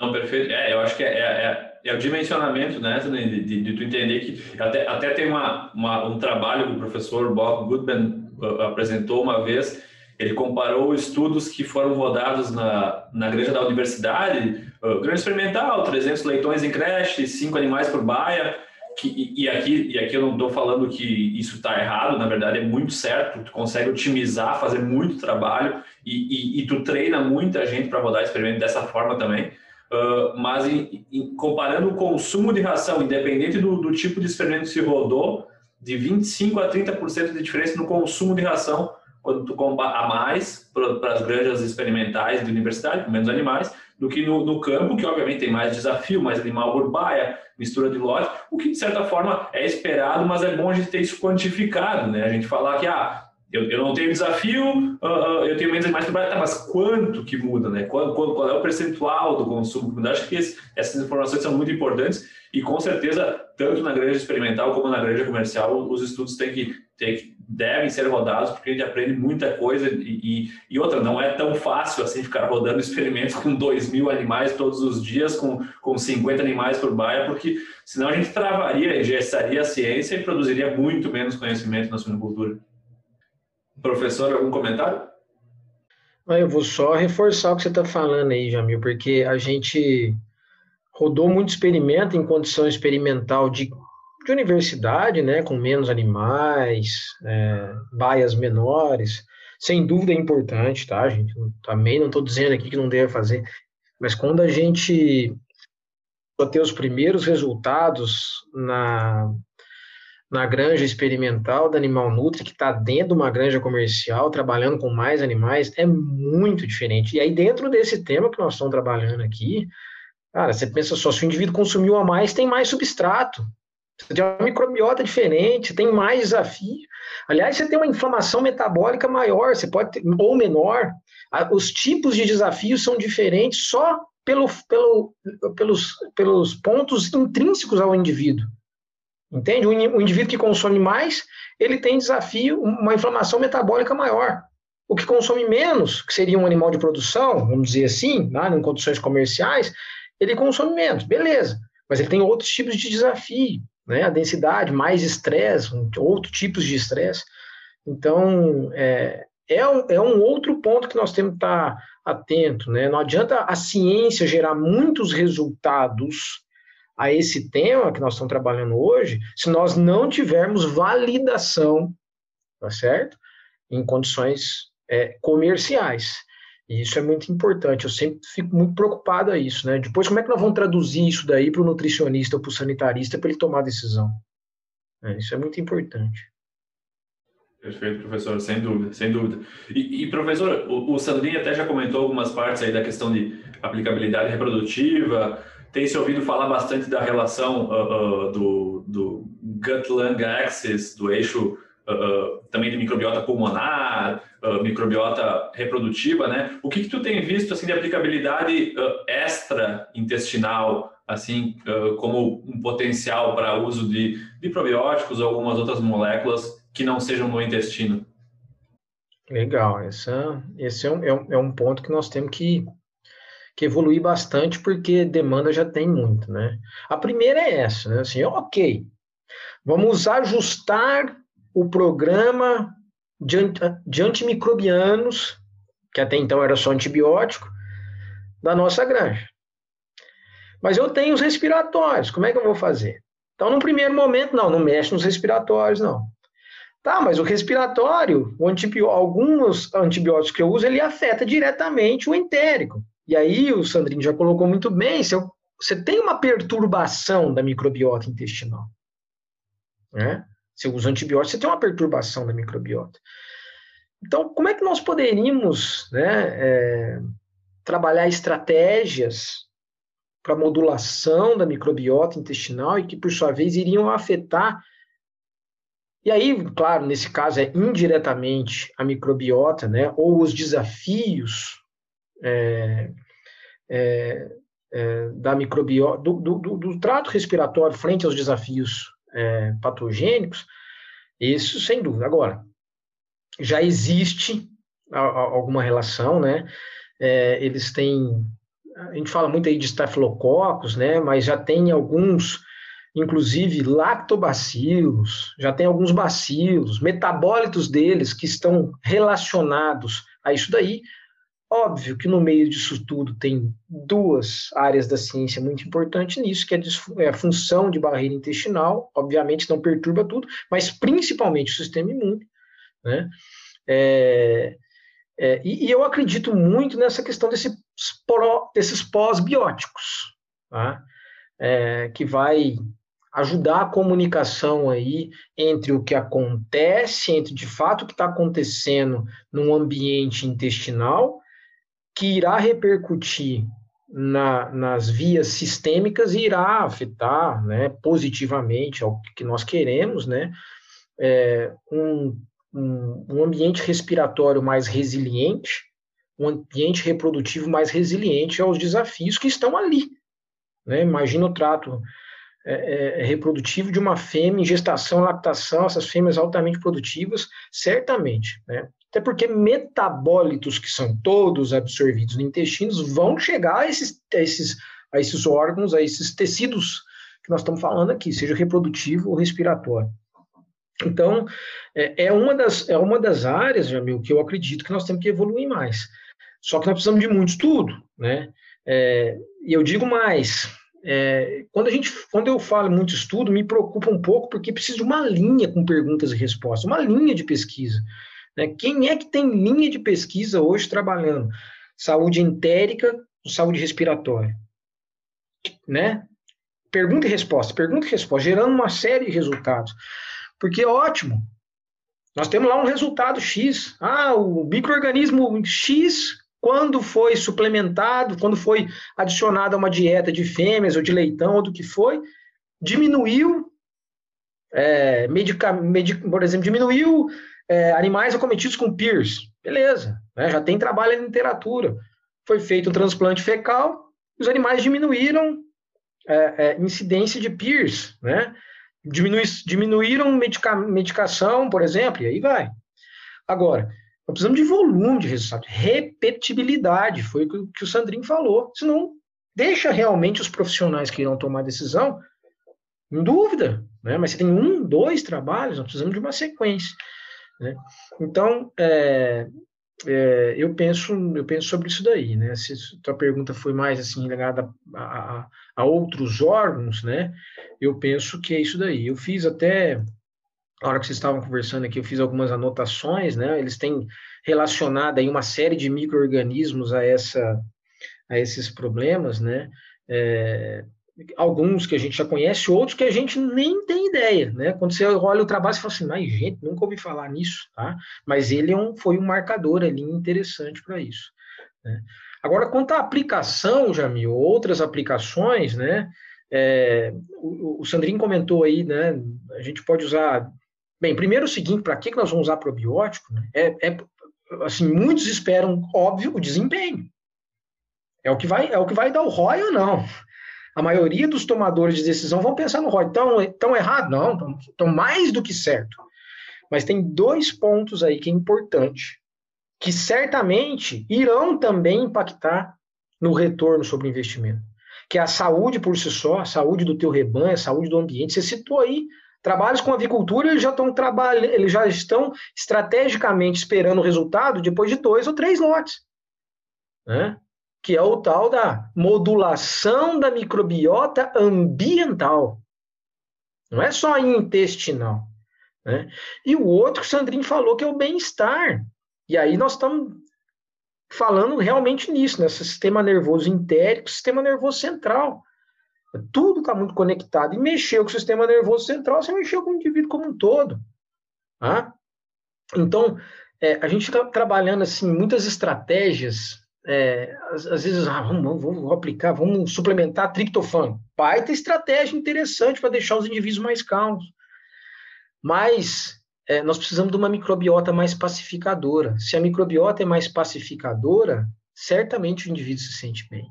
Não, perfeito. É, eu acho que é, é, é o dimensionamento, né, de, de, de, tu entender que até, até tem uma, uma, um trabalho que o professor Bob Goodman uh, apresentou uma vez, ele comparou estudos que foram rodados na, na granja da universidade, granja experimental, 300 leitões em creche, 5 animais por baia, que, e, e, aqui, e aqui eu não estou falando que isso está errado, na verdade é muito certo, tu consegue otimizar, fazer muito trabalho e, e, e tu treina muita gente para rodar experimento dessa forma também. Uh, mas em, em, comparando o consumo de ração, independente do, do, tipo de experimento que se rodou, de 25 a 30% de diferença no consumo de ração quando tu a mais para as granjas experimentais de universidade, com menos animais, do que no, no, campo, que obviamente tem mais desafio, mais animal por baia, mistura de lote, o que de certa forma é esperado, mas é bom a gente ter isso quantificado, né? A gente falar que, ah, eu, eu não tenho desafio, uh, uh, eu tenho menos animais baia, tá, mas quanto que muda, né? Qual, qual, qual é o percentual do consumo muda? Acho que esse, essas informações são muito importantes e com certeza, tanto na granja experimental como na granja comercial, os estudos têm que, têm que devem ser rodados, porque a gente aprende muita coisa e, e, e, outra, não é tão fácil assim ficar rodando experimentos com 2 mil animais todos os dias, com, com 50 animais por baia, porque senão a gente travaria, engessaria a ciência e produziria muito menos conhecimento na suinocultura. Professor, algum comentário? Eu vou só reforçar o que você está falando aí, Jamil, porque a gente rodou muito experimento em condição experimental de de universidade, né, com menos animais, é, baias menores, sem dúvida é importante, tá, gente? Também não estou dizendo aqui que não deve fazer, mas quando a gente ter os primeiros resultados na, na granja experimental da Animal Nutri, que está dentro de uma granja comercial, trabalhando com mais animais, é muito diferente. E aí, dentro desse tema que nós estamos trabalhando aqui, cara, você pensa só, se o indivíduo consumiu a mais, tem mais substrato. Você tem uma microbiota diferente, tem mais desafio. Aliás, você tem uma inflamação metabólica maior, você pode ter, ou menor. Os tipos de desafios são diferentes só pelo, pelo, pelos, pelos pontos intrínsecos ao indivíduo. Entende? O indivíduo que consome mais, ele tem desafio, uma inflamação metabólica maior. O que consome menos, que seria um animal de produção, vamos dizer assim, né, em condições comerciais, ele consome menos, beleza. Mas ele tem outros tipos de desafio né? A densidade, mais estresse, outros tipos de estresse. Então, é, é, um, é um outro ponto que nós temos que estar atento, né? Não adianta a ciência gerar muitos resultados a esse tema que nós estamos trabalhando hoje, se nós não tivermos validação, tá certo? Em condições é, comerciais. E isso é muito importante. Eu sempre fico muito preocupado a isso, né? Depois, como é que nós vamos traduzir isso daí para o nutricionista ou para o sanitarista para ele tomar a decisão? É, isso é muito importante. Perfeito, professor, sem dúvida, sem dúvida. E, e professor, o, o Sandrinho até já comentou algumas partes aí da questão de aplicabilidade reprodutiva. Tem se ouvido falar bastante da relação uh, uh, do, do gut-lung axis, do eixo uh, também de microbiota pulmonar, uh, microbiota reprodutiva, né? O que, que tu tem visto assim de aplicabilidade extra intestinal, assim como um potencial para uso de, de probióticos ou algumas outras moléculas que não sejam no intestino? Legal, essa, esse é um, é, um, é um ponto que nós temos que, que evoluir bastante, porque demanda já tem muito, né? A primeira é essa, né? Assim, ok, vamos ajustar o programa de, antimicrobianos, que até então era só antibiótico, da nossa granja. Mas eu tenho os respiratórios, como é que eu vou fazer? Então, no primeiro momento, não, não mexe nos respiratórios, não. Tá, mas o respiratório, o antibió alguns antibióticos que eu uso, ele afeta diretamente o entérico. E aí, o Sandrinho já colocou muito bem, se eu, você tem uma perturbação da microbiota intestinal. Né? Você usa antibiótico, você tem uma perturbação da microbiota. Então, como é que nós poderíamos né, é, trabalhar estratégias para modulação da microbiota intestinal e que, por sua vez, iriam afetar e aí, claro, nesse caso é indiretamente a microbiota, né, ou os desafios é, é, é, da microbiota, do, do, do, trato respiratório frente aos desafios é, patogênicos, isso sem dúvida. Agora, já existe alguma relação, né? É, eles têm, a gente fala muito aí de estafilococos, né? Mas já tem alguns inclusive lactobacilos, já tem alguns bacilos, metabólitos deles que estão relacionados a isso daí. Óbvio que no meio disso tudo tem duas áreas da ciência muito importantes nisso, que é, é a função de barreira intestinal, obviamente não perturba tudo, mas principalmente o sistema imune, né? É, é, e, e, eu acredito muito nessa questão desse desses pós-bióticos, tá? É, que vai ajudar a comunicação aí entre o que acontece, entre de fato o que está acontecendo no ambiente intestinal, que irá repercutir na, nas vias sistêmicas e irá afetar né, positivamente ao que nós queremos, né, é, um, um, um ambiente respiratório mais resiliente, um ambiente reprodutivo mais resiliente aos desafios que estão ali. Né? Imagina o trato é, é, é, reprodutivo de uma fêmea em gestação, lactação, essas fêmeas altamente produtivas, certamente, né? Até porque metabólitos que são todos absorvidos no intestino vão chegar a esses, a esses, a esses órgãos, a esses tecidos que nós estamos falando aqui, seja reprodutivo ou respiratório. Então, é, é, uma, das, é uma das áreas, Jamil, que eu acredito que nós temos que evoluir mais. Só que nós precisamos de muito estudo, né? É, e eu digo mais, é, quando, a gente, quando eu falo muito estudo, me preocupa um pouco porque precisa de uma linha com perguntas e respostas, uma linha de pesquisa. Né? Quem é que tem linha de pesquisa hoje trabalhando? Saúde entérica ou saúde respiratória? Né? Pergunta e resposta, pergunta e resposta, gerando uma série de resultados. Porque é ótimo. Nós temos lá um resultado X. Ah, o microorganismo X quando foi suplementado, quando foi adicionado a uma dieta de fêmeas ou de leitão ou do que foi, diminuiu, é, medica, medic, por exemplo, diminuiu é, animais acometidos com PIRS. Beleza, né, já tem trabalho na literatura. Foi feito um transplante fecal, os animais diminuíram é, é incidência de PIRS, né? Diminui, diminuíram medica, medicação, por exemplo, e aí vai. Agora, nós precisamos de volume de resultado, repetibilidade, foi o que o Sandrinho falou. Senão, deixa realmente os profissionais que irão tomar decisão em dúvida, né? Mas se tem um, dois trabalhos, nós precisamos de uma sequência. Né? Então, é, é, eu penso eu penso sobre isso daí, né? Se a pergunta foi mais assim ligada a, a, a, outros órgãos, né? Eu penso que é isso daí. Eu fiz até na hora que vocês estavam conversando aqui, eu fiz algumas anotações, né? Eles têm relacionado aí uma série de micro-organismos a, essa, a esses problemas, né? É, alguns que a gente já conhece, outros que a gente nem tem ideia, né? Quando você olha o trabalho, você fala assim, mas gente, nunca ouvi falar nisso, tá? Mas ele é um, foi um marcador ali interessante para isso. Né? Agora, quanto à aplicação, Jamil, outras aplicações, né? É, o, o Sandrinho comentou aí, né? A gente pode usar Bem, primeiro o seguinte, para que nós vamos usar probiótico? Né? É, é, assim, muitos esperam, óbvio, o desempenho. É o que vai, é o que vai dar o ROI ou não. A maioria dos tomadores de decisão vão pensar no ROI. Tão, tão errado? Não, estão mais do que certo. Mas tem dois pontos aí que é importante, que certamente irão também impactar no retorno sobre o investimento, que é a saúde por si só, a saúde do teu rebanho, a saúde do ambiente. Você citou aí trabalhos com avicultura, eles já estão trabalhando, eles já estão estrategicamente esperando o resultado depois de dois ou três lotes, né? Que é o tal da modulação da microbiota ambiental. Não é só intestinal. Né? E o outro que o Sandrinho falou que é o bem-estar. E aí nós estamos falando realmente nisso, nesse sistema nervoso entérico, sistema nervoso central. Tudo está muito conectado. E mexeu com o sistema nervoso central, você mexeu com o indivíduo como um todo. Tá? Então, é, a gente está trabalhando assim muitas estratégias. É, às, às, vezes, ah, vamos, vamos, aplicar, vamos suplementar triptofano. Pai tem estratégia interessante para deixar os indivíduos mais calmos. Mas é, nós precisamos de uma microbiota mais pacificadora. Se a microbiota é mais pacificadora, certamente o indivíduo se sente bem.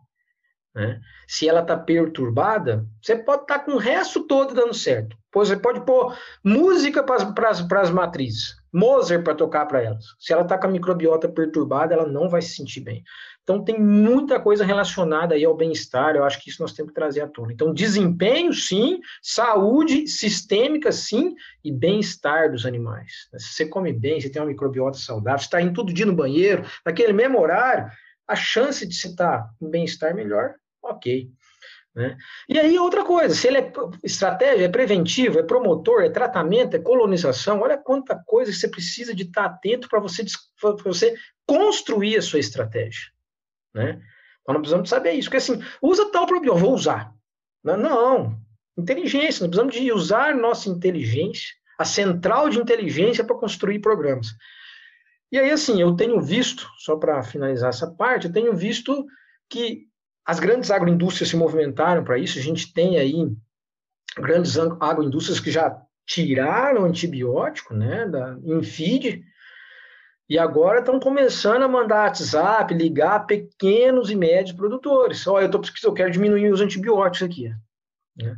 Né? Se ela está perturbada, você pode estar tá com o resto todo dando certo. Você pode pôr música para as matrizes, Mozart para tocar para elas. Se ela está com a microbiota perturbada, ela não vai se sentir bem. Então, tem muita coisa relacionada aí ao bem-estar, eu acho que isso nós temos que trazer à tona. Então, desempenho, sim, saúde sistêmica, sim, e bem-estar dos animais. Se você come bem, você tem uma microbiota saudável, você está indo todo dia no banheiro, naquele mesmo horário, a chance de você estar tá em bem-estar melhor, ok. Né? E aí, outra coisa, se ele é estratégia, é preventivo, é promotor, é tratamento, é colonização, olha quanta coisa você precisa de estar atento para você, você construir a sua estratégia. Né? Então, nós precisamos saber isso. Porque assim, usa tal probiótico, vou usar. Não, não. Inteligência, nós precisamos de usar nossa inteligência, a central de inteligência para construir programas. E aí, assim, eu tenho visto, só para finalizar essa parte, eu tenho visto que as grandes agroindústrias se movimentaram para isso. A gente tem aí grandes agroindústrias que já tiraram antibiótico, né, da Infid, e agora estão começando a mandar WhatsApp, ligar pequenos e médios produtores. Olha, eu tô eu quero diminuir os antibióticos aqui. Né?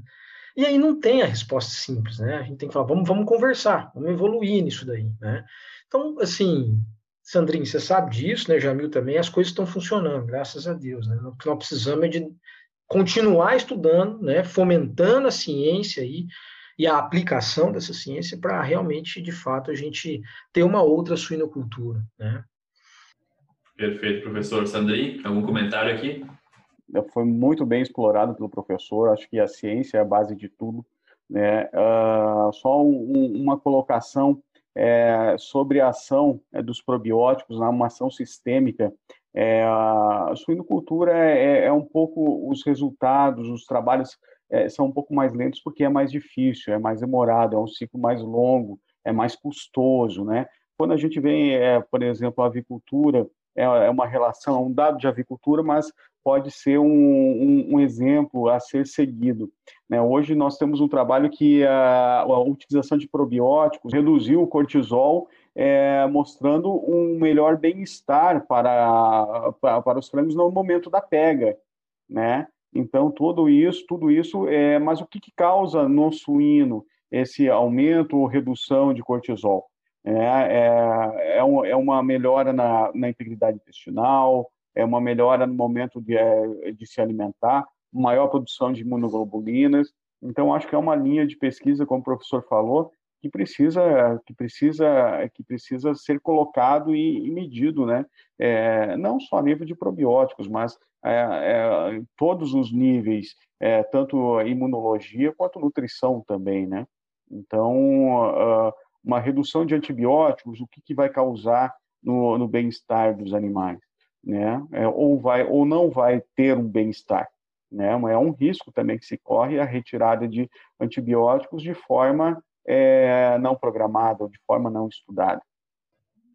E aí não tem a resposta simples, né? A gente tem que falar, vamos, vamos conversar, vamos evoluir nisso daí, né? Então, assim, Sandrinho, você sabe disso, né? Jamil também, as coisas estão funcionando, graças a Deus, né? O que nós precisamos é de continuar estudando, né? Fomentando a ciência aí, e a aplicação dessa ciência para realmente, de fato, a gente ter uma outra suinocultura. Né? Perfeito, professor Sandri. Algum comentário aqui? Foi muito bem explorado pelo professor. Acho que a ciência é a base de tudo. Né? Uh, só um, uma colocação é, sobre a ação é, dos probióticos, né? uma ação sistêmica. É, a suinocultura é, é, é um pouco os resultados, os trabalhos é, são um pouco mais lentos porque é mais difícil, é mais demorado, é um ciclo mais longo, é mais custoso, né? Quando a gente vê, é, por exemplo, a avicultura, é, é uma relação, um dado de avicultura, mas pode ser um, um, um exemplo a ser seguido. Né? Hoje nós temos um trabalho que a, a utilização de probióticos reduziu o cortisol, é, mostrando um melhor bem-estar para, para, para os frangos no momento da pega, né? Então, tudo isso, tudo isso, é, mas o que, que causa no suíno esse aumento ou redução de cortisol? É, é, é, um, é uma melhora na, na, integridade intestinal, é uma melhora no momento de, é, de se alimentar, maior produção de imunoglobulinas. Então, acho que é uma linha de pesquisa, como o professor falou, que precisa que precisa que precisa ser colocado e, e medido, né? É, não só a nível de probióticos, mas é, é, todos os níveis, é, tanto imunologia quanto nutrição também, né? Então, uh, uma redução de antibióticos, o que, que vai causar no, no bem-estar dos animais, né? É, ou vai ou não vai ter um bem-estar, né? É um risco também que se corre a retirada de antibióticos de forma é, não programada ou de forma não estudada.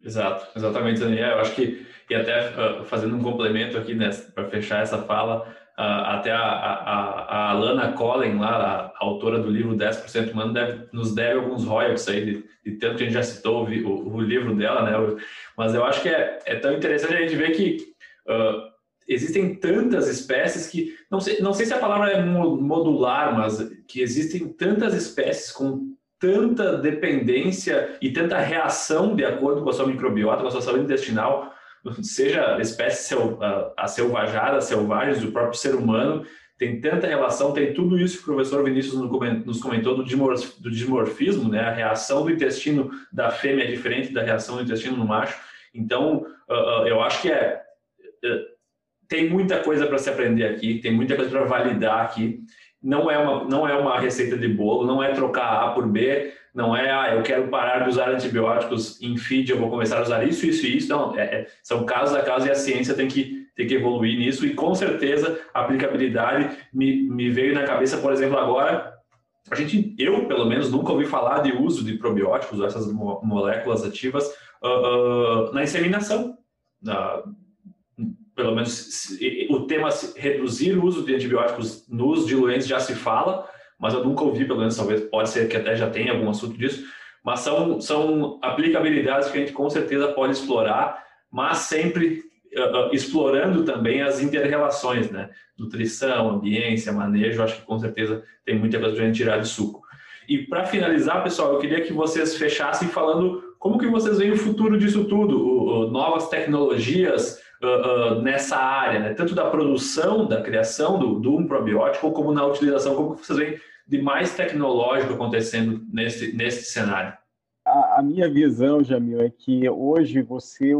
Exato, exatamente, Daniel. Eu acho que, e até uh, fazendo um complemento aqui, né, para fechar essa fala, até a, a, a Alana Collen, lá, a autora do livro 10% Humano, deve, nos deve alguns royalties aí, de, de, tanto que a gente já citou o, o, o livro dela, né? Mas eu acho que é, é tão interessante a gente ver que uh, existem tantas espécies que, não sei, não sei se a palavra é modular, mas que existem tantas espécies com tanta dependência e tanta reação de acordo com a sua microbiota, com a sua saúde intestinal, seja espécie a selvajada, selvagens, o próprio ser humano, tem tanta relação, tem tudo isso que o professor Vinícius nos comentou do dimorfismo, né? A reação do intestino da fêmea é diferente da reação do intestino no macho. Então, eu acho que é, é tem muita coisa para se aprender aqui, tem muita coisa para validar aqui. Não é uma não é uma receita de bolo, não é trocar A por B, não é, ah, eu quero parar de usar antibióticos em feed, eu vou começar a usar isso, isso e isso. Não, é, é, são casos a casos e a ciência tem que, tem que evoluir nisso e com certeza a aplicabilidade me, me veio na cabeça, por exemplo, agora, a gente, eu pelo menos nunca ouvi falar de uso de probióticos, essas moléculas ativas, uh, uh, na inseminação. Uh, pelo menos o tema reduzir o uso de antibióticos nos diluentes já se fala, mas eu nunca ouvi, pelo menos, talvez pode ser que até já tenha algum assunto disso, mas são, são aplicabilidades que a gente com certeza pode explorar, mas sempre uh, uh, explorando também as interrelações, né? Nutrição, ambiência, manejo, acho que com certeza tem muita coisa para a gente tirar de suco. E para finalizar, pessoal, eu queria que vocês fechassem falando como que vocês veem o futuro disso tudo, o, o, novas tecnologias uh, nessa área, né? tanto da produção, da criação do, do um probiótico, como na utilização, como vocês veem de mais tecnológico acontecendo nesse, nesse cenário? A, a minha visão, Jamil, é que hoje você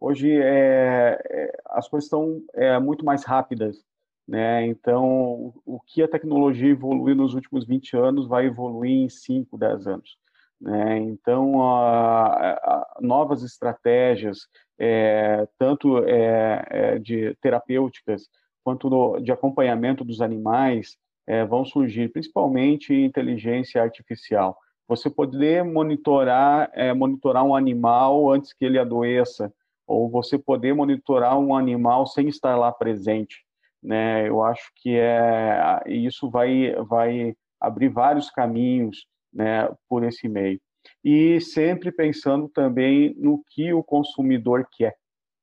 hoje é, é, as coisas estão é, muito mais rápidas, né? Então, o, que a tecnologia evoluiu nos últimos 20 anos vai evoluir em 5, 10 anos. Né? Então, a, a, novas estratégias, é, tanto é, é de terapêuticas quanto de acompanhamento dos animais, é, vão surgir, principalmente inteligência artificial. Você poder monitorar, é, monitorar um animal antes que ele adoeça, ou você poder monitorar um animal sem estar lá presente. Né? Eu acho que é, isso vai, vai abrir vários caminhos né, por esse meio. E sempre pensando também no que o consumidor quer.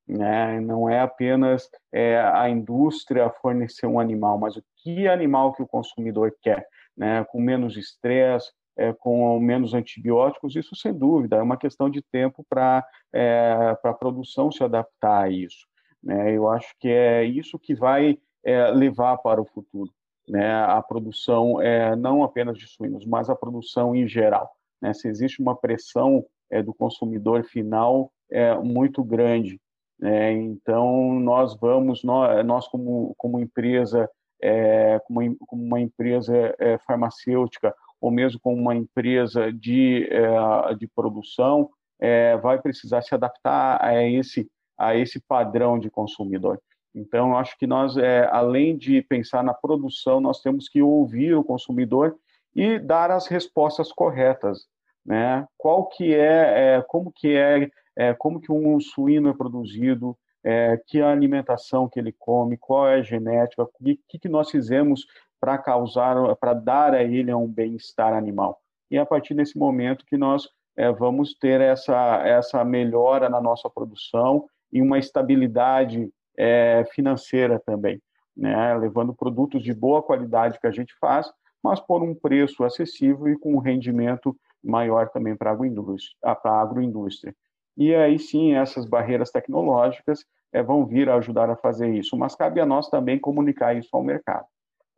Né? Não é apenas é, a indústria fornecer um animal, mas o que animal que o consumidor quer, né? Com menos estresse, é, com menos antibióticos, isso sem dúvida é uma questão de tempo para é, a produção se adaptar a isso. Né? Eu acho que é isso que vai é, levar para o futuro, né? A produção é, não apenas de suínos, mas a produção em geral. Né? Se existe uma pressão é, do consumidor final é, muito grande é, então, nós vamos, nós, nós como, como empresa, é, como, como, uma empresa é, farmacêutica, ou mesmo como uma empresa de, é, de produção, é, vai precisar se adaptar a esse, a esse padrão de consumidor. Então, acho que nós, é, além de pensar na produção, nós temos que ouvir o consumidor e dar as respostas corretas, né? Qual que é, é como que é é, como que um suíno é produzido, é, que a alimentação que ele come, qual é a genética, o que, que nós fizemos para causar, para dar a ele um bem-estar animal. E a partir desse momento que nós é, vamos ter essa, essa melhora na nossa produção e uma estabilidade é, financeira também, né? levando produtos de boa qualidade que a gente faz, mas por um preço acessível e com um rendimento maior também para a agroindústria. E aí sim, essas barreiras tecnológicas é, vão vir a ajudar a fazer isso, mas cabe a nós também comunicar isso ao mercado.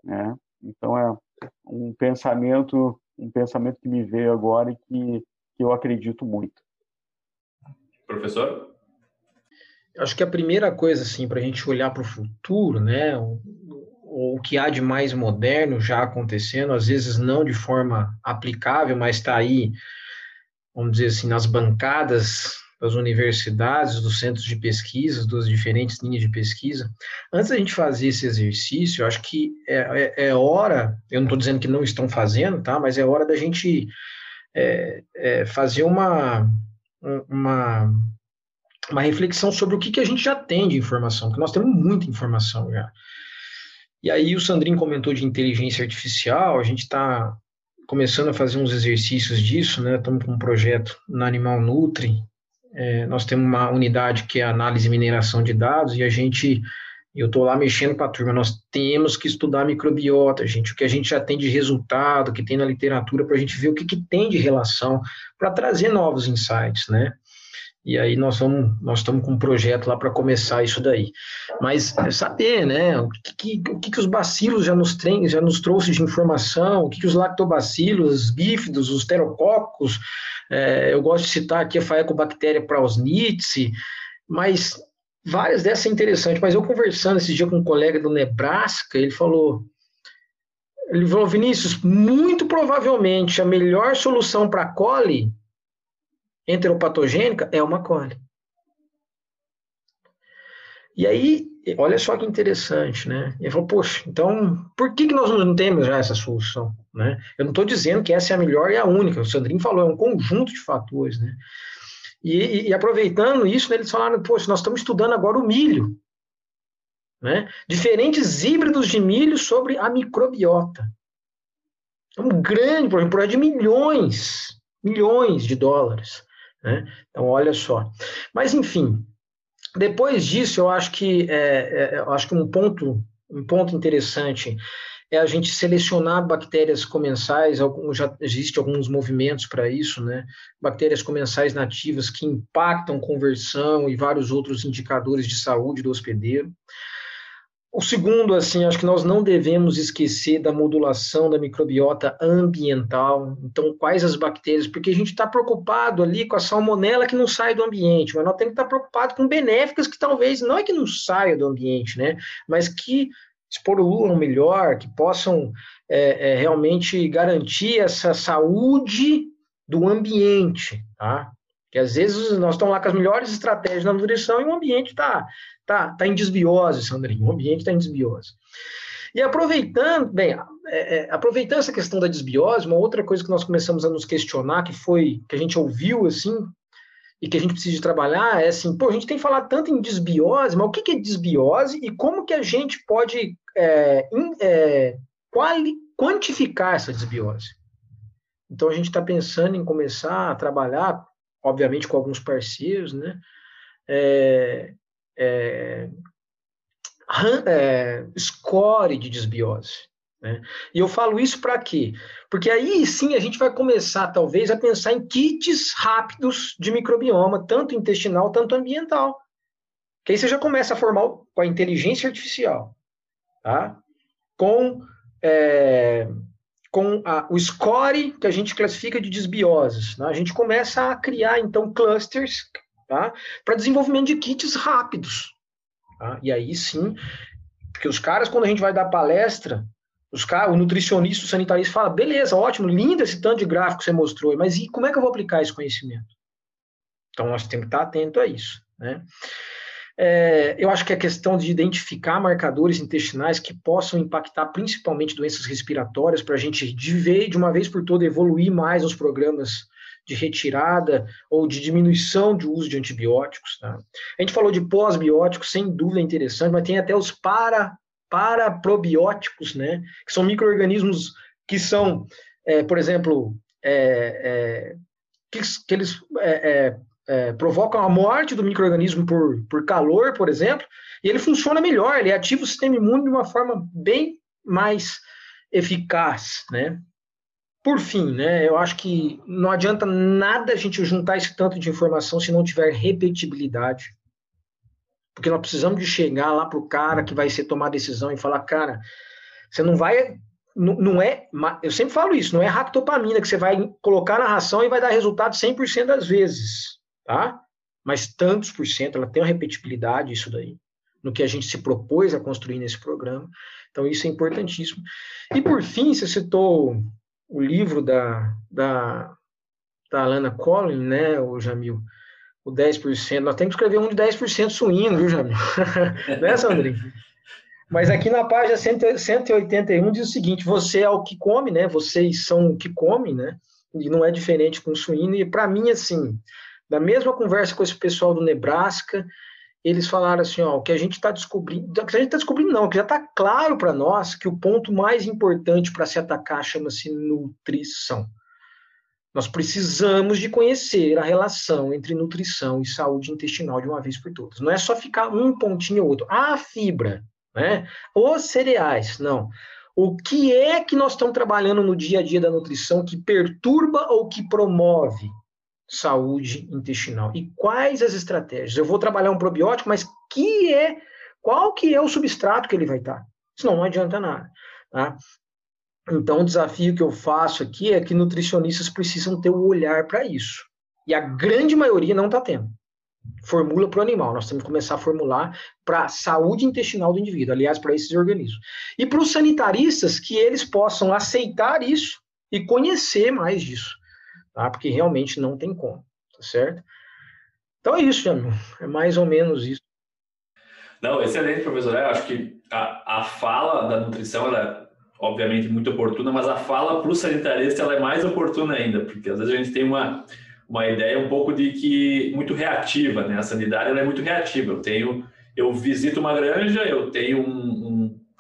Né? Então é um pensamento, um pensamento que me veio agora e que, que eu acredito muito. Professor? Acho que a primeira coisa assim para a gente olhar para o futuro, né, o, o que há de mais moderno já acontecendo, às vezes não de forma aplicável, mas está aí, vamos dizer assim, nas bancadas das universidades, dos centros de pesquisa, das diferentes linhas de pesquisa. Antes da gente fazer esse exercício, eu acho que é, é, é hora, eu não estou dizendo que não estão fazendo, tá? Mas é hora da gente é, é, fazer uma, uma, uma reflexão sobre o que, que a gente já tem de informação, porque nós temos muita informação já. E aí o Sandrinho comentou de inteligência artificial, a gente está começando a fazer uns exercícios disso, né? Estamos com um projeto na Animal Nutri. É, nós temos uma unidade que é análise e mineração de dados, e a gente, eu estou lá mexendo com a turma, nós temos que estudar microbiota, gente, o que a gente já tem de resultado, que tem na literatura, para a gente ver o que, que tem de relação, para trazer novos insights, né? E aí nós vamos, nós estamos com um projeto lá para começar isso daí. Mas é saber, né, o que, o que os bacilos já nos tem, já nos trouxe de informação, o que, que os lactobacilos, os bífidos, os terococos, é, eu gosto de citar aqui a Faecobacteria prausnitzi, mas várias dessas são interessantes. Mas eu conversando esse dia com um colega do Nebraska, ele falou, ele falou, Vinícius, muito provavelmente a melhor solução para coli enteropatogênica é uma cole. E aí, olha só que interessante, né? Ele falou, poxa, então por que, que nós não temos já essa solução? Né? Eu não estou dizendo que essa é a melhor e a única, o Sandrinho falou, é um conjunto de fatores, né? E, e, e aproveitando isso, né, eles falaram, poxa, nós estamos estudando agora o milho, né? Diferentes híbridos de milho sobre a microbiota. É um grande problema, um de milhões, milhões de dólares. Né? Então, olha só. Mas, enfim, depois disso, eu acho que, é, é, eu acho que um, ponto, um ponto interessante é a gente selecionar bactérias comensais, já existe alguns movimentos para isso, né? Bactérias comensais nativas que impactam conversão e vários outros indicadores de saúde do hospedeiro. O segundo, assim, acho que nós não devemos esquecer da modulação da microbiota ambiental. Então, quais as bactérias? Porque a gente está preocupado ali com a salmonela que não sai do ambiente, mas nós temos que estar tá preocupado com benéficas que talvez não é que não saia do ambiente, né? Mas que expoluam melhor, que possam é, é, realmente garantir essa saúde do ambiente, tá? Que às vezes nós estamos lá com as melhores estratégias na nutrição e o ambiente está tá, tá em desbiose, Sandrinho. O ambiente está em desbiose. E aproveitando, bem, é, é, aproveitando essa questão da desbiose, uma outra coisa que nós começamos a nos questionar, que foi, que a gente ouviu, assim, e que a gente precisa trabalhar, é assim, pô, a gente tem falado tanto em desbiose, mas o que é desbiose e como que a gente pode é, in, é, quali, quantificar essa desbiose? Então, a gente está pensando em começar a trabalhar obviamente com alguns parceiros, né? É, é, score de desbiose. Né? E eu falo isso para quê? Porque aí sim a gente vai começar, talvez, a pensar em kits rápidos de microbioma, tanto intestinal, tanto ambiental. Que aí você já começa a formar com a inteligência artificial, tá? com é, com a, o score que a gente classifica de desbioses. Né? A gente começa a criar, então, clusters tá? para desenvolvimento de kits rápidos. Tá? E aí sim, porque os caras, quando a gente vai dar palestra, os caras, o nutricionista, o sanitarista fala, beleza, ótimo, lindo esse tanto de gráfico que você mostrou, mas e como é que eu vou aplicar esse conhecimento? Então, nós temos que estar atento a isso. Né? É, eu acho que a questão de identificar marcadores intestinais que possam impactar principalmente doenças respiratórias, para a gente de, vez, de uma vez por toda evoluir mais os programas de retirada ou de diminuição de uso de antibióticos. Tá? A gente falou de pós-bióticos, sem dúvida interessante, mas tem até os para, paraprobióticos, né? que são micro-organismos que são, é, por exemplo, é, é que, que, eles é, é, é, provocam a morte do microorganismo por, por calor, por exemplo, e ele funciona melhor, ele ativa o sistema imune de uma forma bem mais eficaz, né? Por fim, né, eu acho que não adianta nada a gente juntar esse tanto de informação se não tiver repetibilidade. Porque nós precisamos de chegar lá para o cara que vai ser tomar decisão e falar, cara, você não vai não, não é, eu sempre falo isso, não é ractopamina que você vai colocar na ração e vai dar resultado 100% das vezes tá? Mas tantos por cento, ela tem uma repetibilidade, isso daí, no que a gente se propôs a construir nesse programa. Então, isso é importantíssimo. E, por fim, você citou o livro da, da, da Alana Collin, né, o Jamil? O 10%. Nós temos que escrever um de 10% suíno, viu, Jamil? né, Sandrinho? Mas aqui na página 181 diz o seguinte: você é o que come, né? Vocês são o que comem, né? E não é diferente com o suíno. E para mim, assim, da mesma conversa com esse pessoal do Nebraska, eles falaram assim, ó, o que a gente está descobrindo, o que a gente está descobrindo não, que já está claro para nós que o ponto mais importante para se atacar chama-se nutrição. Nós precisamos de conhecer a relação entre nutrição e saúde intestinal de uma vez por todas. Não é só ficar um pontinho ou outro. A fibra, né? Os cereais, não. O que é que nós estamos trabalhando no dia a dia da nutrição que perturba ou que promove saúde intestinal? E quais as estratégias? Eu vou trabalhar um probiótico, mas que é qual que é o substrato que ele vai estar? Senão não adianta nada. Tá? Então, o desafio que eu faço aqui é que nutricionistas precisam ter o um olhar para isso. E a grande maioria não está tendo formula para o animal. Nós temos que começar a formular para a saúde intestinal do indivíduo, aliás, para esses organismos. E para os sanitaristas, que eles possam aceitar isso e conhecer mais disso, tá? Porque realmente não tem como, tá certo? Então é isso. É mais ou menos isso. Não, excelente, professor. Eu acho que a, a fala da nutrição, ela é obviamente muito oportuna, mas a fala para o sanitarista ela é mais oportuna ainda, porque às vezes a gente tem uma uma ideia um pouco de que muito reativa, né? A sanidade ela é muito reativa. Eu tenho, eu visito uma granja, eu tenho um, um,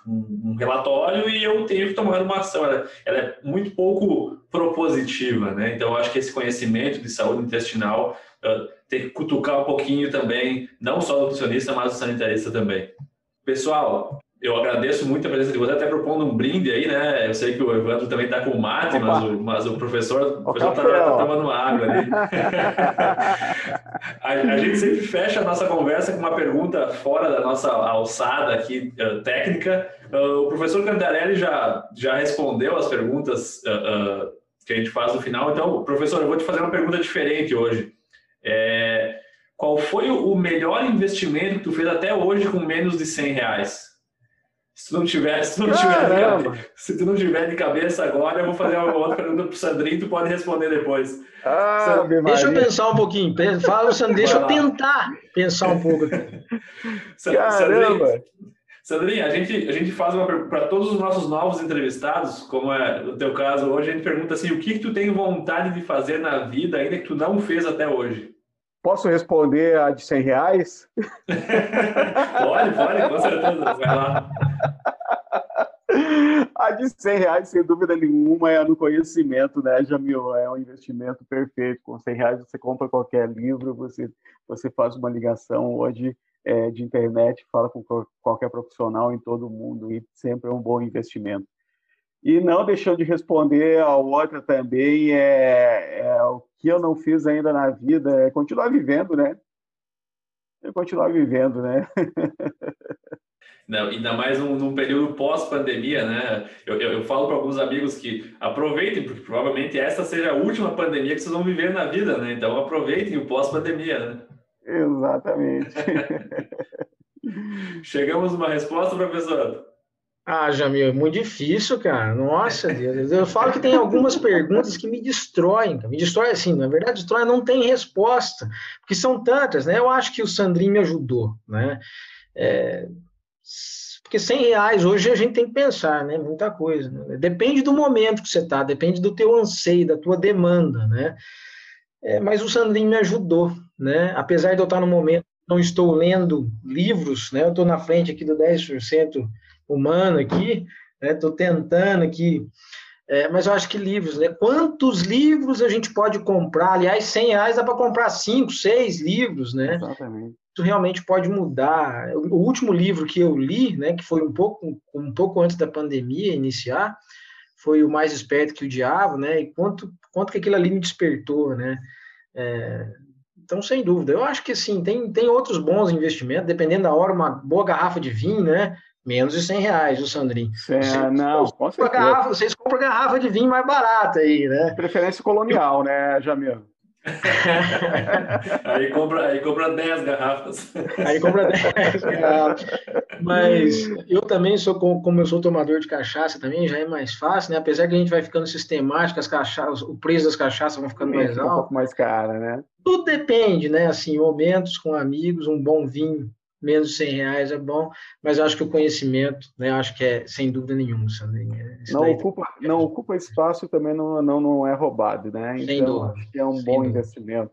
um relatório e eu tenho que tomar uma ação. Ela, ela, é muito pouco propositiva, né? Então, eu acho que esse conhecimento de saúde intestinal uh, tem que cutucar um pouquinho também, não só o nutricionista, mas o sanitarista também. Pessoal, eu agradeço muito a presença de você, até propondo um brinde aí, né? Eu sei que o Evandro também está com mate, mas o, mas o professor está tá tomando água ali. a, a, gente sempre fecha a nossa conversa com uma pergunta fora da nossa alçada aqui, uh, técnica. Uh, o professor Cantarelli já, já respondeu as perguntas uh, que a gente faz no final. Então, professor, eu vou te fazer uma pergunta diferente hoje. É, qual foi o melhor investimento que tu fez até hoje com menos de 100 reais? Se tu não tiver, se tu não tiver, de cabeça, se tu não tiver de cabeça agora, eu vou fazer uma outra pergunta pro Sandrinho, tu pode responder depois. Ah, deixa eu pensar um pouquinho. Fala, Sandrinho, deixa eu tentar pensar um pouco. Caramba! Sandrinho, a gente, a gente faz uma para todos os nossos novos entrevistados, como é no teu caso hoje, a gente pergunta assim: o que, que tu tem vontade de fazer na vida ainda que tu não fez até hoje? Posso responder a de 100 reais? pode, pode, com certeza. Vai lá. A de 100 reais, sem dúvida nenhuma, é no conhecimento, né, Jamil? É um investimento perfeito. Com 100 reais você compra qualquer livro, você, você faz uma ligação hoje é, de internet, fala com qualquer profissional em todo mundo e sempre é um bom investimento. E não deixando de responder a outra também, é, é, o que eu não fiz ainda na vida é continuar vivendo, né? É continuar vivendo, né? Não, ainda mais num, num período pós-pandemia, né? Eu, eu, eu falo para alguns amigos que aproveitem, porque provavelmente essa seja a última pandemia que vocês vão viver na vida, né? Então aproveitem o pós-pandemia, né? Exatamente. Chegamos numa resposta, professor? Ah, Jamil, é muito difícil, cara. Nossa Deus. Eu falo que tem algumas perguntas que me destroem. Me destrói assim, na verdade, destrói, não tem resposta, porque são tantas, né? Eu acho que o Sandrinho me ajudou, né? É, porque 100 reais hoje a gente tem que pensar, né? Muita coisa. Né? Depende do momento que você está, depende do teu anseio, da tua demanda, né? É, mas o Sandrinho me ajudou, né? Apesar de eu estar no momento não estou lendo livros, né? Eu estou na frente aqui do 10% humano aqui, estou né? tentando aqui, é, mas eu acho que livros, né? Quantos livros a gente pode comprar? Aliás, 100 reais dá para comprar 5, 6 livros, né? Exatamente. Isso realmente pode mudar. O último livro que eu li, né, que foi um pouco, um pouco antes da pandemia iniciar, foi o Mais Esperto que o Diabo, né? E quanto, quanto que aquilo ali me despertou, né? É, então, sem dúvida, eu acho que assim, tem, tem outros bons investimentos, dependendo da hora, uma boa garrafa de vinho, né? Menos de 100 reais, o Sandrinho. É, vocês, não, com certeza. Garrafa, vocês compram garrafa de vinho mais barata aí, né? Preferência colonial, né, Jamil? Aí, compra, aí compra 10 garrafas. Aí compra 10 garrafas. Mas eu também sou, como eu sou tomador de cachaça, também já é mais fácil, né? Apesar que a gente vai ficando sistemático, as cachaças, o preço das cachaças vão ficando mais alto. Um pouco mais cara, né? Tudo depende, né? Assim, momentos com amigos, um bom vinho menos de 100 reais é bom, mas eu acho que o conhecimento, né, acho que é sem dúvida nenhuma. É, não ocupa, não ocupa espaço também não, não, não é roubado, né? Então, sem dúvida. acho que é um sem bom dúvida. investimento.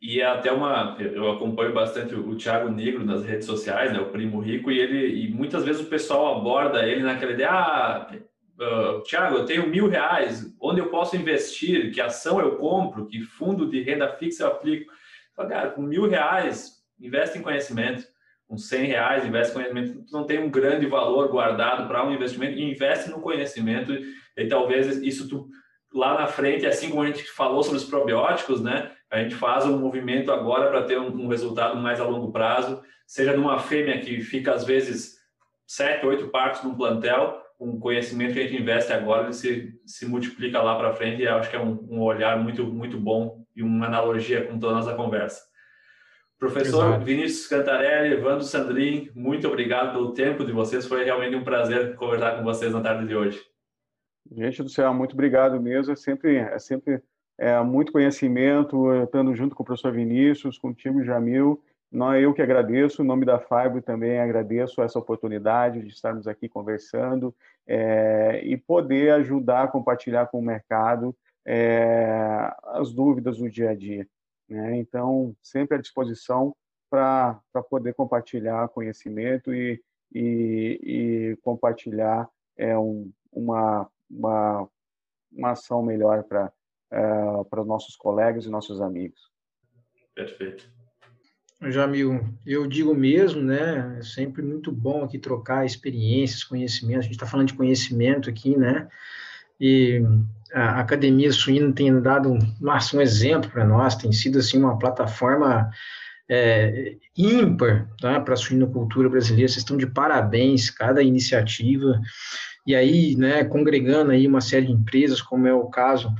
E é até uma. Eu acompanho bastante o Thiago Negro nas redes sociais, né, o Primo Rico, e ele e muitas vezes o pessoal aborda ele naquela ideia: ah, uh, Thiago, eu tenho mil reais, onde eu posso investir? Que ação eu compro? Que fundo de renda fixa eu aplico? Fala, cara, com mil reais, investe em conhecimento. Com 100 reais, investe conhecimento. Tu não tem um grande valor guardado para um investimento, investe no conhecimento. E talvez isso tu, lá na frente, assim como a gente falou sobre os probióticos, né? A gente faz um movimento agora para ter um, um resultado mais a longo prazo, seja numa fêmea que fica às vezes sete, oito partos num plantel, um conhecimento que a gente investe agora ele se, se multiplica lá para frente e acho que é um, um, olhar muito muito bom e uma analogia com toda a nossa conversa. Professor Exato. Vinícius Cantarelli, Evandro Sandrin, muito obrigado pelo tempo de vocês. Foi realmente um prazer conversar com vocês na tarde de hoje. Gente do céu, muito obrigado mesmo. É sempre, é sempre é, muito conhecimento, estando junto com o professor Vinícius, com o time Jamil. Não é eu que agradeço, em nome da FAIBO também agradeço essa oportunidade de estarmos aqui conversando é, e poder ajudar a compartilhar com o mercado é, as dúvidas do dia a dia. Né? Então, sempre à disposição para poder compartilhar conhecimento e, e, e compartilhar é, um, uma, uma, uma ação melhor para uh, para os nossos colegas e nossos amigos. Perfeito. Jamil, eu digo mesmo, né? É sempre muito bom aqui trocar experiências, conhecimentos. A gente está falando de conhecimento aqui, né? E a Academia Suína tem dado nossa, um exemplo para nós, tem sido assim uma plataforma é, ímpar tá, para a suinocultura brasileira. Vocês estão de parabéns, cada iniciativa. E aí, né, congregando aí uma série de empresas, como é o caso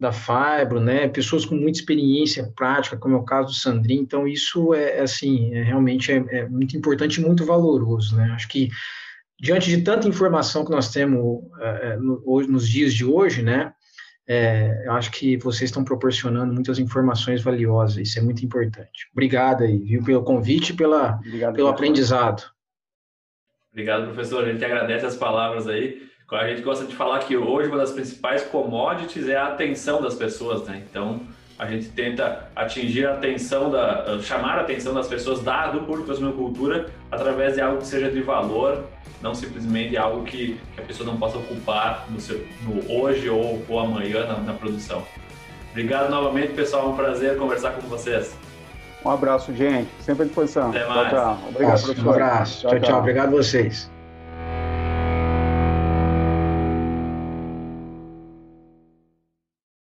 da Fibro, né, pessoas com muita experiência prática, como é o caso do Sandrinho, então isso é, assim, é, realmente é, é, muito importante e muito valoroso, né, acho que diante de tanta informação que nós temos é, é no, hoje, nos dias de hoje, né, é, eu acho que vocês estão proporcionando muitas informações valiosas, isso é muito importante. Obrigado aí, viu, pelo convite e pela, Obrigado, pelo aprendizado. Obrigado, professor, a gente agradece as palavras aí, a gente gosta de falar que hoje uma das principais commodities é a atenção das pessoas, né? Então a gente tenta atingir a atenção da, chamar a atenção das pessoas da, do público da suinocultura através de algo que seja de valor, não simplesmente algo que, que a pessoa não possa ocupar no, seu, no hoje ou, ou amanhã na, na produção. Obrigado novamente, pessoal. É um prazer conversar com vocês. Um abraço, gente. Sempre à disposição. Até mais. Tchau, tchau. Obrigado, Nossa, professor. Um abraço. Tchau, tchau. tchau. Obrigado a vocês.